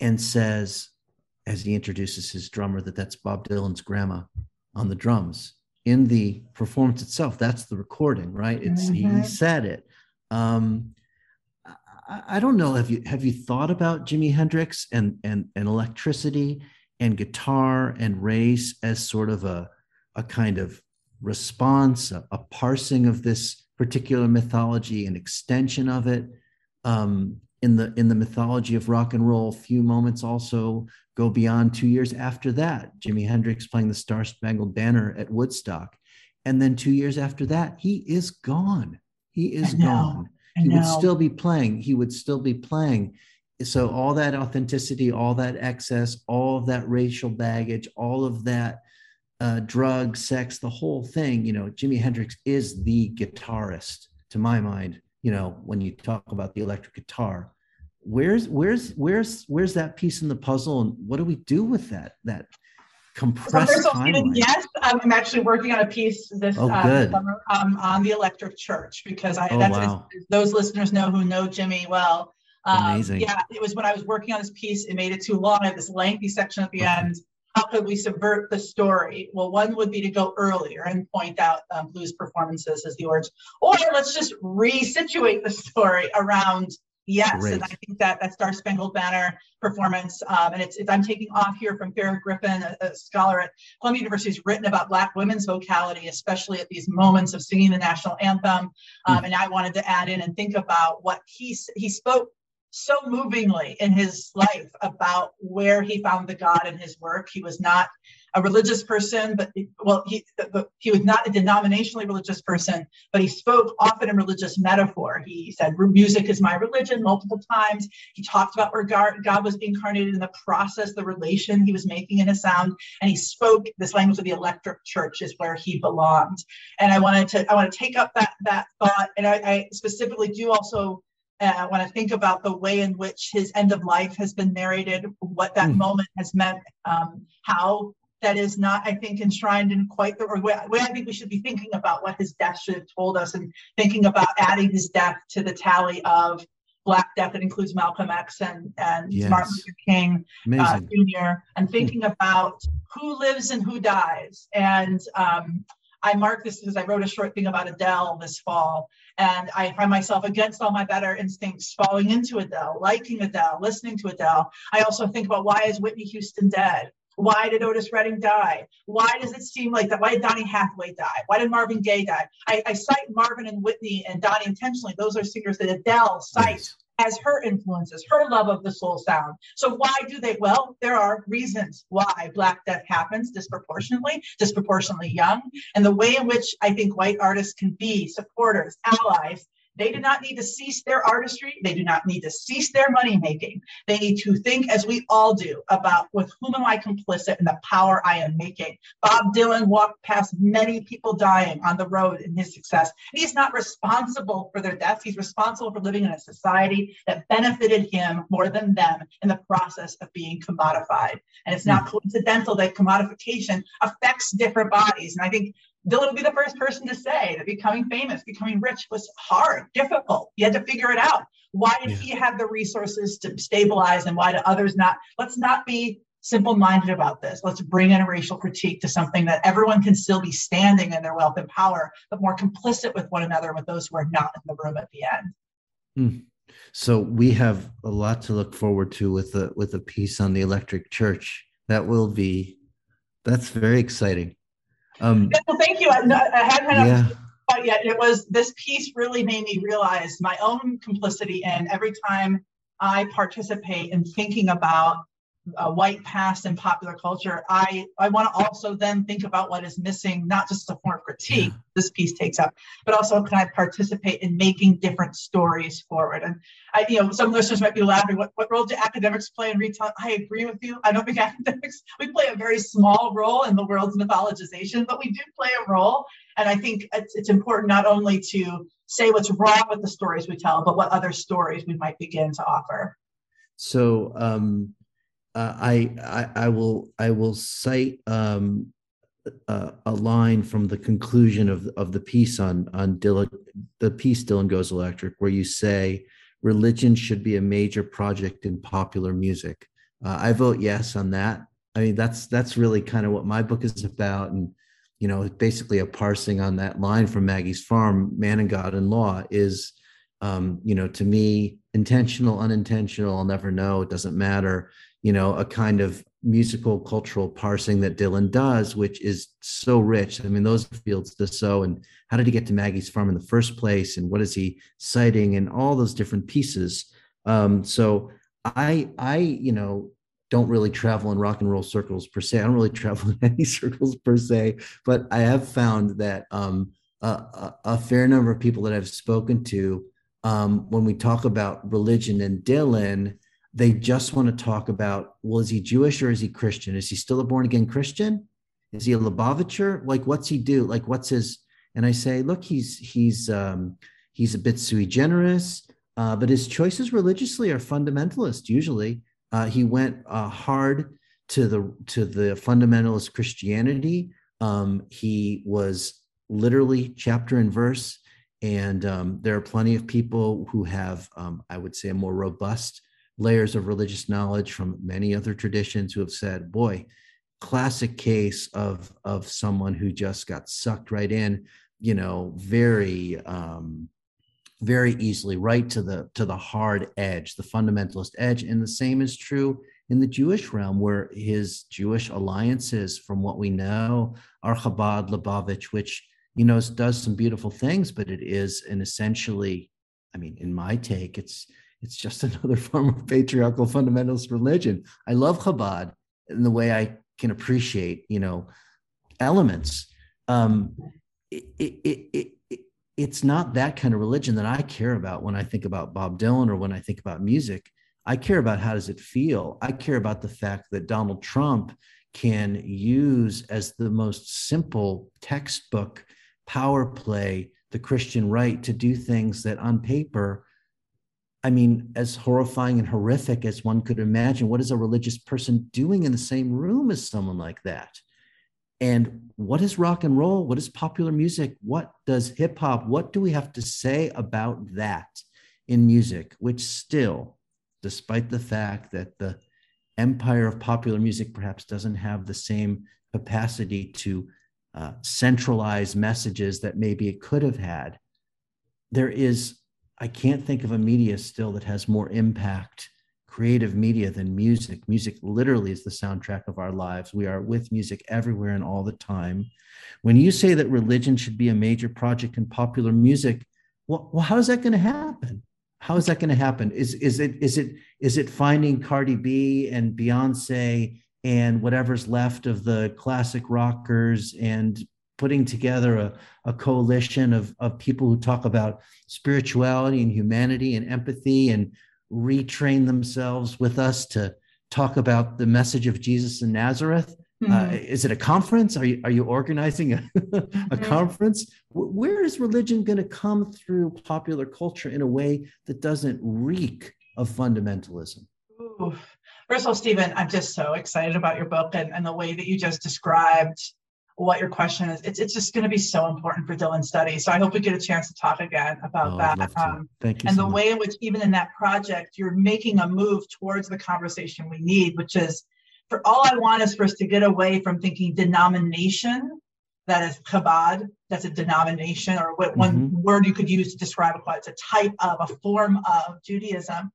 and says, as he introduces his drummer, that that's Bob Dylan's grandma on the drums in the performance itself. That's the recording, right? It's he Mhm. said it. Um, I, I don't know. Have you have you thought about Jimi Hendrix and and and electricity and guitar and race as sort of a a kind of response, a, a parsing of this particular mythology, an extension of it? Um, in the in the mythology of rock and roll, few moments also go beyond two years after that. Jimi Hendrix playing the Star Spangled Banner at Woodstock, and then two years after that, he is gone. He is gone. He would still be playing. He would still be playing. So all that authenticity all that excess all of that racial baggage all of that uh, drug sex the whole thing you know jimi hendrix is the guitarist to my mind you know when you talk about the electric guitar where's where's where's where's that piece in the puzzle and what do we do with that that So compressed all, timeline yes, um, I'm actually working on a piece this Oh, uh, summer um, on the electric church because I Oh, that's wow. those listeners know who know Jimi well. Um, Amazing. Yeah, it was when I was working on this piece. It made it too long. I had this lengthy section at the Okay. end. How could we subvert the story? Well, one would be to go earlier and point out um, blues performances as the origin, or let's just resituate the story around yes. Great. And I think that that Star Spangled Banner performance, um, and it's, it's I'm taking off here from Farah Griffin, a, a scholar at Columbia University, who's written about Black women's vocality, especially at these moments of singing the national anthem. Um, and I wanted to add in and think about what he he spoke so movingly in his life about where he found the God in his work. He was not a religious person, but well, he but he was not a denominationally religious person, but he spoke often in religious metaphor. He said, "Music is my religion" multiple times. He talked about where God, was incarnated in the process, the relation he was making in his sound, and he spoke this language of the electric church is where he belonged. And I wanted to I want to take up that that thought, and I, I specifically do also uh, when I think about the way in which his end of life has been narrated, what that Mm. moment has meant, um, how that is not, I think, enshrined in quite the way I think we should be thinking about what his death should have told us and thinking about adding his death to the tally of Black Death that includes Malcolm X and, and Yes. Martin Luther King uh, Jr. and thinking about who lives and who dies. And um, I mark this because I wrote a short thing about Adele this fall, and I find myself against all my better instincts falling into Adele, liking Adele, listening to Adele. I also think about why is Whitney Houston dead? Why did Otis Redding die? Why does it seem like that? Why did Donny Hathaway die? Why did Marvin Gaye die? I, I cite Marvin and Whitney and Donny intentionally. Those are singers that Adele cites as her influences, her love of the soul sound. So why do they? Well, there are reasons why Black Death happens disproportionately, disproportionately young, and the way in which I think white artists can be supporters, allies. They do not need to cease their artistry. They do not need to cease their money making. They need to think, as we all do, about with whom am I complicit in the power I am making. Bob Dylan walked past many people dying on the road in his success. He's not responsible for their deaths. He's responsible for living in a society that benefited him more than them in the process of being commodified. And it's not hmm. coincidental that commodification affects different bodies. And I think Dylan would be the first person to say that becoming famous, becoming rich was hard, difficult. You had to figure it out. Why did Yeah. he have the resources to stabilize and why do others not? Let's not be simple minded about this. Let's bring in a racial critique to something that everyone can still be standing in their wealth and power, but more complicit with one another with those who are not in the room at the end. Hmm. So we have a lot to look forward to with a with a piece on the electric church. That will be that's very exciting. Um Yeah, Well, thank you. I, I hadn't had yeah. But yet it was this piece really made me realize my own complicity in every time I participate in thinking about a white past in popular culture, I, I want to also then think about what is missing, not just a form critique Yeah. this piece takes up, but also can I participate in making different stories forward? And I, you know, some listeners might be laughing, what, what role do academics play in retelling? I agree with you. I don't think academics, we play a very small role in the world's mythologization, but we do play a role. And I think it's, it's important not only to say what's wrong with the stories we tell, but what other stories we might begin to offer. So um, uh, I, I I will I will cite um, a, a line from the conclusion of of the piece on on Dylan the piece Dylan Goes Electric, where you say religion should be a major project in popular music. Uh, I vote yes on that. I mean that's that's really kind of what my book is about, and you know basically a parsing on that line from Maggie's Farm, Man and God and Law is um, you know, to me, intentional, unintentional, I'll never know. It doesn't matter. You know, a kind of musical cultural parsing that Dylan does, which is so rich. I mean, those fields to sow. And how did he get to Maggie's farm in the first place? And what is he citing? And all those different pieces. Um, so I, I, you know, don't really travel in rock and roll circles per se. I don't really travel in any circles per se, but I have found that um, a, a, fair number of people that I've spoken to um, when we talk about religion and Dylan, they just want to talk about, well, is he Jewish or is he Christian? Is he still a born again Christian? Is he a Lubavitcher? Like, what's he do? Like, what's his? And I say, look, he's he's um, he's a bit sui generis, uh, but his choices religiously are fundamentalist. Usually, uh, he went uh, hard to the to the fundamentalist Christianity. Um, he was literally chapter and verse and um, there are plenty of people who have, um, I would say, a more robust layers of religious knowledge from many other traditions who have said, boy, classic case of, of someone who just got sucked right in, you know, very, um, very easily right to the to the hard edge, the fundamentalist edge. And the same is true in the Jewish realm, where his Jewish alliances, from what we know, are Chabad, Lubavitch, which you know does some beautiful things, but it is an essentially, I mean, in my take, it's it's just another form of patriarchal fundamentalist religion. I love Chabad in the way I can appreciate, you know, elements. Um, it, it, it, it, it's not that kind of religion that I care about when I think about Bob Dylan or when I think about music. I care about how does it feel. I care about the fact that Donald Trump can use as the most simple textbook power play the Christian right to do things that on paper, I mean, as horrifying and horrific as one could imagine, what is a religious person doing in the same room as someone like that? And what is rock and roll? What is popular music? What does hip hop? What do we have to say about that? in music, which still, despite the fact that the empire of popular music perhaps doesn't have the same capacity to uh, centralize messages that maybe it could have had, there is, I can't think of a media still that has more impact, creative media than music. Music literally is the soundtrack of our lives. We are with music everywhere and all the time. When you say that religion should be a major project in popular music, well, well how is that going to happen? How is that going to happen? Is is it is it is it finding Cardi B and Beyonce and whatever's left of the classic rockers and putting together a, a coalition of, of people who talk about spirituality and humanity and empathy and retrain themselves with us to talk about the message of Jesus in Nazareth? Uh, mm-hmm. Uh, is it a conference? Are you are you organizing a, a mm-hmm. conference? Where is religion going to come through popular culture in a way that doesn't reek of fundamentalism? Ooh. First of all, Stephen, I'm just so excited about your book and, and the way that you just described what your question is. It's, it's just going to be so important for Dylan's study. So I hope we get a chance to talk again about oh, that. Um, Thank you. And so the much. way in which, even in that project, you're making a move towards the conversation we need, which is for all I want is for us to get away from thinking denomination, that is Chabad, that's a denomination, or what one mm-hmm. word you could use to describe it, it's a type of, a form of Judaism,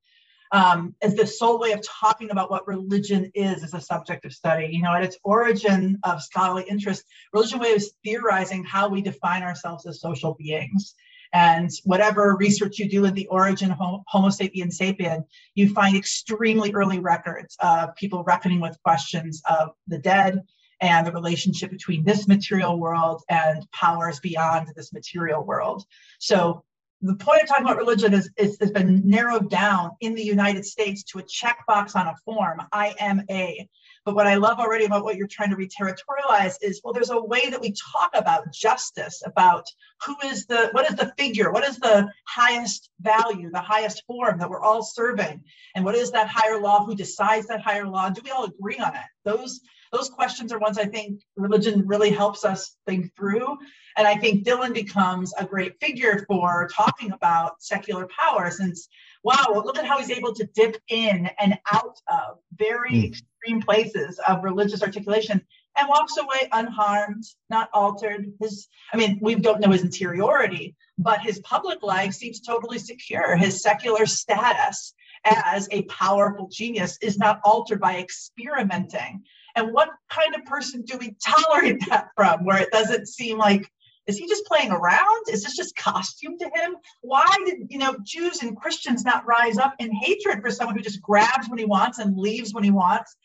um, as the sole way of talking about what religion is as a subject of study. You know, at its origin of scholarly interest, religion was theorizing how we define ourselves as social beings. And whatever research you do in the origin of Homo sapiens sapien, you find extremely early records of people reckoning with questions of the dead and the relationship between this material world and powers beyond this material world. So the point of talking about religion is, is, has been narrowed down in the United States to a checkbox on a form, I am a. But what I love already about what you're trying to reterritorialize is well, there's a way that we talk about justice, about who is the what is the figure, what is the highest value, the highest form that we're all serving, and what is that higher law, who decides that higher law? Do we all agree on it? Those those questions are ones I think religion really helps us think through. And I think Dylan becomes a great figure for talking about secular power since, wow, look at how he's able to dip in and out of very mm. extreme places of religious articulation and walks away unharmed, not altered. His, I mean, we don't know his interiority, but his public life seems totally secure. His secular status as a powerful genius is not altered by experimenting and what kind of person do we tolerate that from where it doesn't seem like is he just playing around? Is this just costume to him? Why did you know jews and christians not rise up in hatred for someone who just grabs when he wants and leaves when he wants?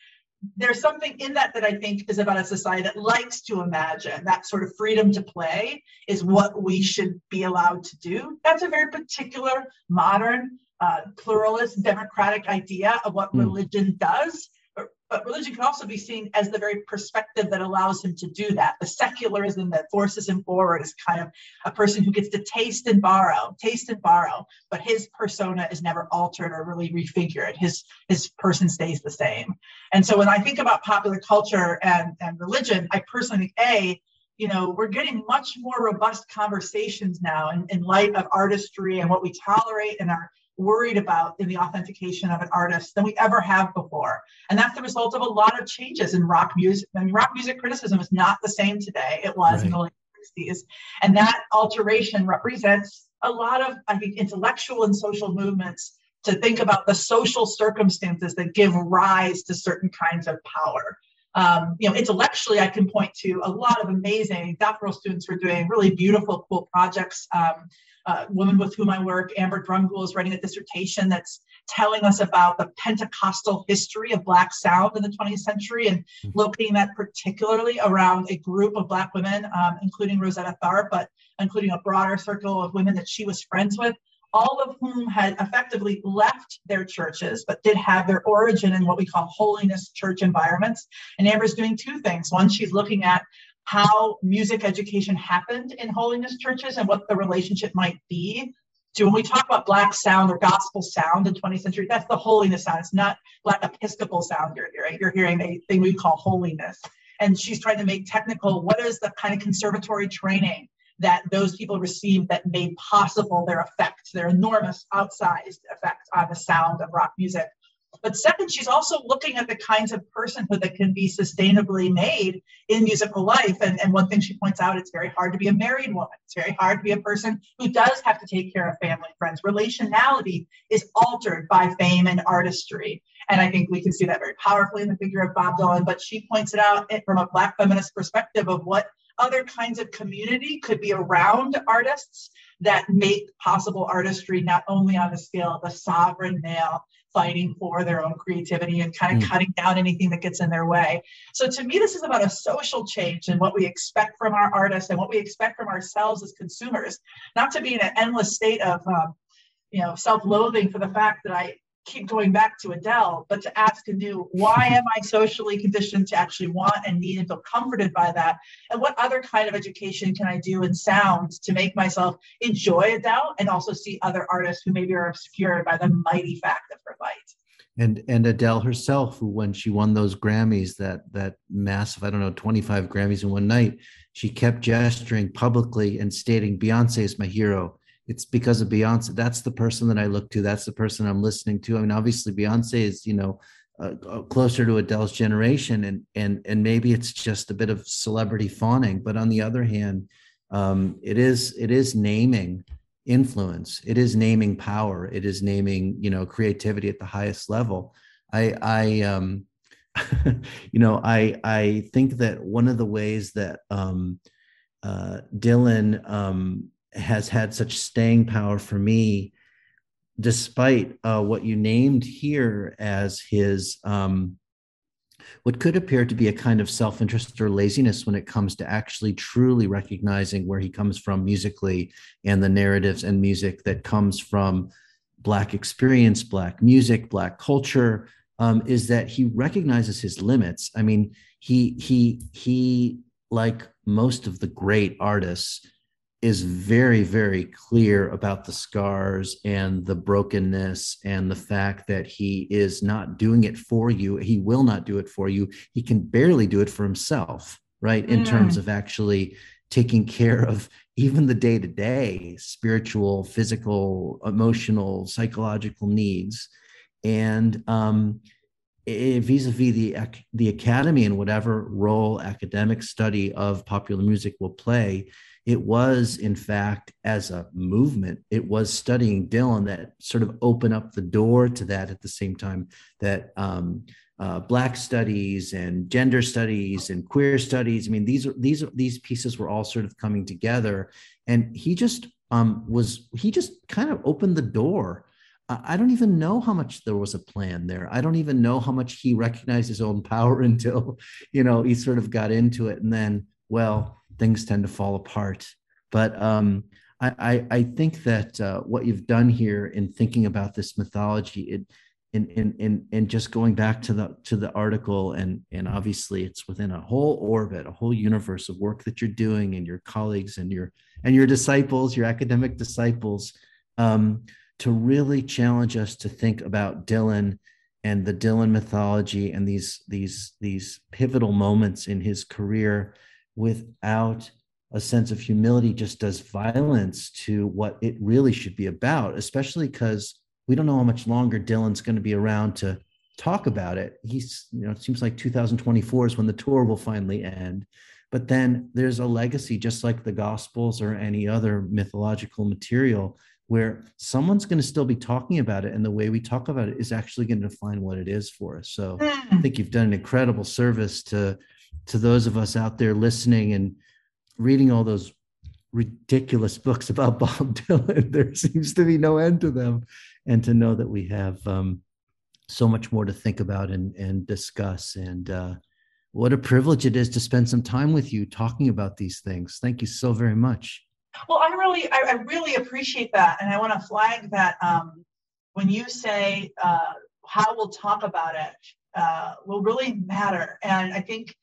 There's something in that that i think is about a society that likes to imagine that sort of freedom to play is what we should be allowed to do. That's a very particular modern uh, pluralist democratic idea of what mm. religion does but religion can also be seen as the very perspective that allows him to do that. The secularism that forces him forward is kind of a person who gets to taste and borrow, taste and borrow, but his persona is never altered or really refigured. His his person stays the same. And so when I think about popular culture and, and religion, I personally think A, you know, we're getting much more robust conversations now in, in light of artistry and what we tolerate and our worried about in the authentication of an artist than we ever have before. And that's the result of a lot of changes in rock music. I mean, rock music criticism is not the same today it was right. in the late 60s. And that alteration represents a lot of, I think, intellectual and social movements to think about the social circumstances that give rise to certain kinds of power. Um, you know, intellectually, I can point to a lot of amazing doctoral students who are doing really beautiful, cool projects. Um, uh, woman with whom I work, Amber Drumgoole, is writing a dissertation that's telling us about the Pentecostal history of Black sound in the 20th century and mm-hmm. locating that particularly around a group of Black women, um, including Rosetta Tharpe, but including a broader circle of women that she was friends with, all of whom had effectively left their churches, but did have their origin in what we call holiness church environments. And Amber's doing two things. One, she's looking at how music education happened in holiness churches and what the relationship might be to when we talk about black sound or gospel sound in 20th century that's the holiness sound it's not black episcopal sound you're hearing you're hearing a thing we call holiness and she's trying to make technical what is the kind of conservatory training that those people received that made possible their effect, their enormous outsized effect on the sound of rock music. But second, she's also looking at the kinds of personhood that can be sustainably made in musical life. And, and one thing she points out, it's very hard to be a married woman. It's very hard to be a person who does have to take care of family, friends. Relationality is altered by fame and artistry. And I think we can see that very powerfully in the figure of Bob Dylan. But she points it out from a Black feminist perspective of what other kinds of community could be around artists that make possible artistry not only on the scale of the sovereign male fighting for their own creativity and kind of mm. cutting down anything that gets in their way. So to me, this is about a social change and what we expect from our artists and what we expect from ourselves as consumers, not to be in an endless state of, um, you know, self-loathing for the fact that I keep going back to Adele, but to ask anew, why am I socially conditioned to actually want and need and feel comforted by that? And what other kind of education can I do in sound to make myself enjoy Adele and also see other artists who maybe are obscured by the mighty fact of her light? And and Adele herself, who when she won those Grammys, that that massive, I don't know, 25 Grammys in one night, she kept gesturing publicly and stating, Beyonce is my hero it's because of Beyonce. That's the person that I look to. That's the person I'm listening to. I mean, obviously Beyonce is, you know, uh, uh, closer to Adele's generation, and and and maybe it's just a bit of celebrity fawning. But on the other hand, um, it is it is naming influence. It is naming power. It is naming, you know, creativity at the highest level. I I um, you know, I I think that one of the ways that um, uh, Dylan um, has had such staying power for me, despite uh, what you named here as his um, what could appear to be a kind of self-interest or laziness when it comes to actually truly recognizing where he comes from musically and the narratives and music that comes from black experience black music black culture um, is that he recognizes his limits. I mean he he he like most of the great artists is very, very clear about the scars and the brokenness and the fact that he is not doing it for you. He will not do it for you. He can barely do it for himself, right? In mm. terms of actually taking care of even the day to day spiritual, physical, emotional, psychological needs. And, um, vis-a-vis the the academy and whatever role academic study of popular music will play it was in fact as a movement it was studying dylan that sort of opened up the door to that at the same time that um, uh, black studies and gender studies and queer studies i mean these are these are these pieces were all sort of coming together and he just um, was he just kind of opened the door I don't even know how much there was a plan there. I don't even know how much he recognized his own power until, you know, he sort of got into it. And then, well, things tend to fall apart. But um, I, I, I, think that uh, what you've done here in thinking about this mythology, it, in, in, in, in just going back to the to the article, and and obviously it's within a whole orbit, a whole universe of work that you're doing, and your colleagues and your and your disciples, your academic disciples, um, to really challenge us to think about Dylan and the Dylan mythology and these these these pivotal moments in his career without a sense of humility just does violence to what it really should be about, especially because we don't know how much longer Dylan's going to be around to talk about it. He's, you know, it seems like 2024 is when the tour will finally end. But then there's a legacy, just like the Gospels or any other mythological material, where someone's going to still be talking about it. And the way we talk about it is actually going to define what it is for us. So I hmm. think you've done an incredible service to to those of us out there listening and reading all those ridiculous books about Bob Dylan. There seems to be no end to them. And to know that we have um, so much more to think about and, and discuss. And uh, what a privilege it is to spend some time with you talking about these things. Thank you so very much. Well, I really, I, I really appreciate that. And I want to flag that um, when you say uh, how we'll talk about it uh, will really matter. And I think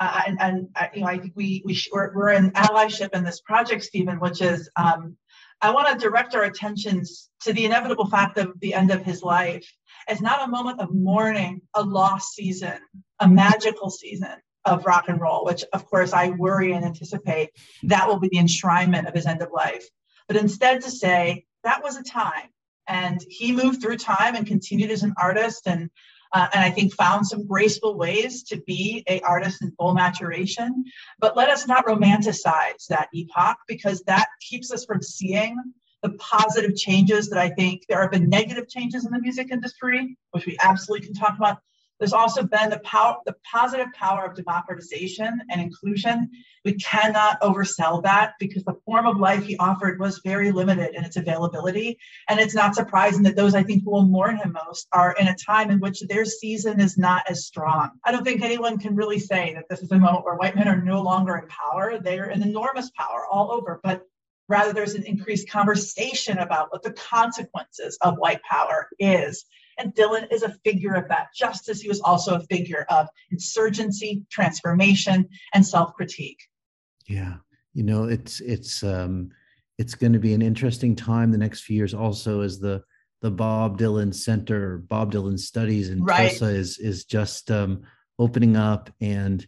and, and you know, I think we we we're, we're in allyship in this project, Stephen, which is um, I want to direct our attentions to the inevitable fact of the end of his life as not a moment of mourning, a lost season, a magical season, of rock and roll, which of course I worry and anticipate that will be the enshrinement of his end of life. But instead to say that was a time and he moved through time and continued as an artist and uh, and I think found some graceful ways to be a artist in full maturation. But let us not romanticize that epoch because that keeps us from seeing the positive changes that I think there have been negative changes in the music industry, which we absolutely can talk about. There's also been the power, the positive power of democratization and inclusion. We cannot oversell that because the form of life he offered was very limited in its availability. And it's not surprising that those I think who will mourn him most are in a time in which their season is not as strong. I don't think anyone can really say that this is a moment where white men are no longer in power. They are in enormous power all over. But Rather, there's an increased conversation about what the consequences of white power is. And Dylan is a figure of that, just as he was also a figure of insurgency, transformation, and self-critique. Yeah, you know, it's it's um, it's going to be an interesting time the next few years. Also, as the the Bob Dylan Center, Bob Dylan Studies in right. Tulsa is is just um, opening up, and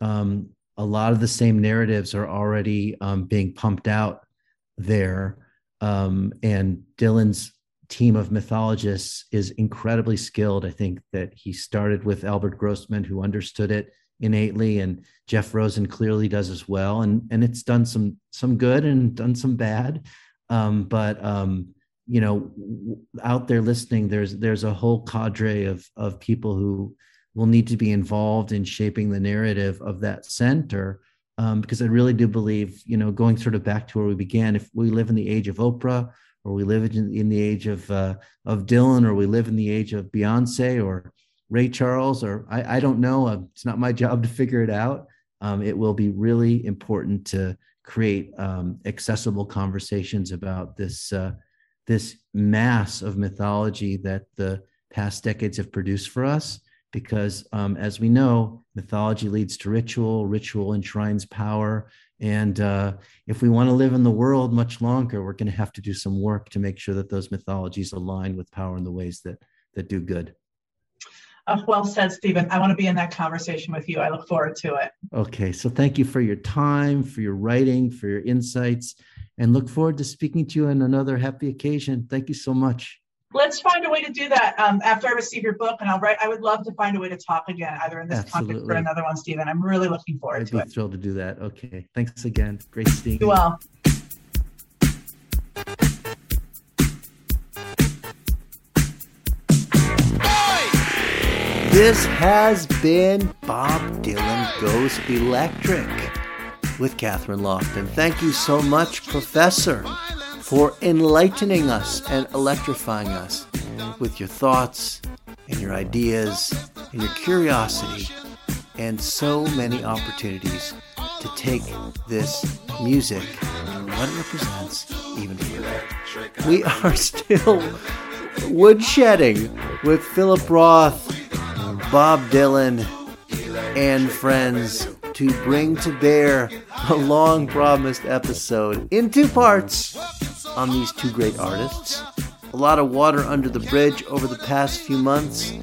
um, a lot of the same narratives are already um, being pumped out there. Um, and Dylan's team of mythologists is incredibly skilled. I think that he started with Albert Grossman, who understood it innately, and Jeff Rosen clearly does as well. And and it's done some some good and done some bad. Um, but um, you know, out there listening, there's there's a whole cadre of of people who will need to be involved in shaping the narrative of that center um, because I really do believe, you know, going sort of back to where we began, if we live in the age of Oprah, or we live in, in the age of uh, of Dylan, or we live in the age of Beyonce, or Ray Charles, or I, I don't know. Uh, it's not my job to figure it out. Um, it will be really important to create um, accessible conversations about this uh, this mass of mythology that the past decades have produced for us because um, as we know, mythology leads to ritual, ritual enshrines power. And uh, if we want to live in the world much longer, we're going to have to do some work to make sure that those mythologies align with power in the ways that, that do good. Uh, well said, Stephen. I want to be in that conversation with you. I look forward to it. Okay. So thank you for your time, for your writing, for your insights, and look forward to speaking to you on another happy occasion. Thank you so much let's find a way to do that um, after I receive your book, and I'll write. I would love to find a way to talk again, either in this Absolutely. context or another one, Stephen. I'm really looking forward to it. I'd to be it. Thrilled to do that. Okay, thanks again. Great seeing you. Well. This has been Bob Dylan Goes Electric with Kathryn Lofton. Thank you so much, Professor for enlightening us and electrifying us with your thoughts and your ideas and your curiosity and so many opportunities to take this music and what it represents even further. We are still woodshedding with Philip Roth, Bob Dylan, and friends to bring to bear a long promised episode in two parts on these two great artists. A lot of water under the bridge over the past few months.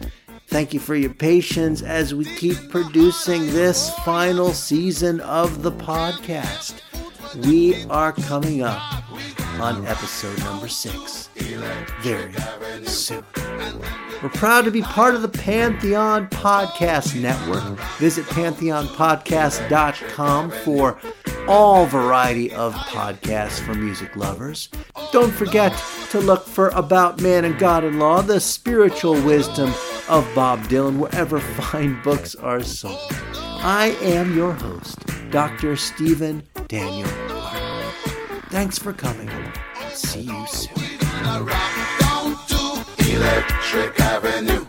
Thank you for your patience as we keep producing this final season of the podcast. We are coming up on episode number six very soon. We're proud to be part of the Pantheon Podcast Network. Visit pantheonpodcast.com for all variety of podcasts for music lovers. Don't forget to look for About Man and God in Law, the spiritual wisdom of Bob Dylan, wherever fine books are sold. I am your host, Dr. Stephen Daniel Thanks for coming. See you soon. Electric Avenue.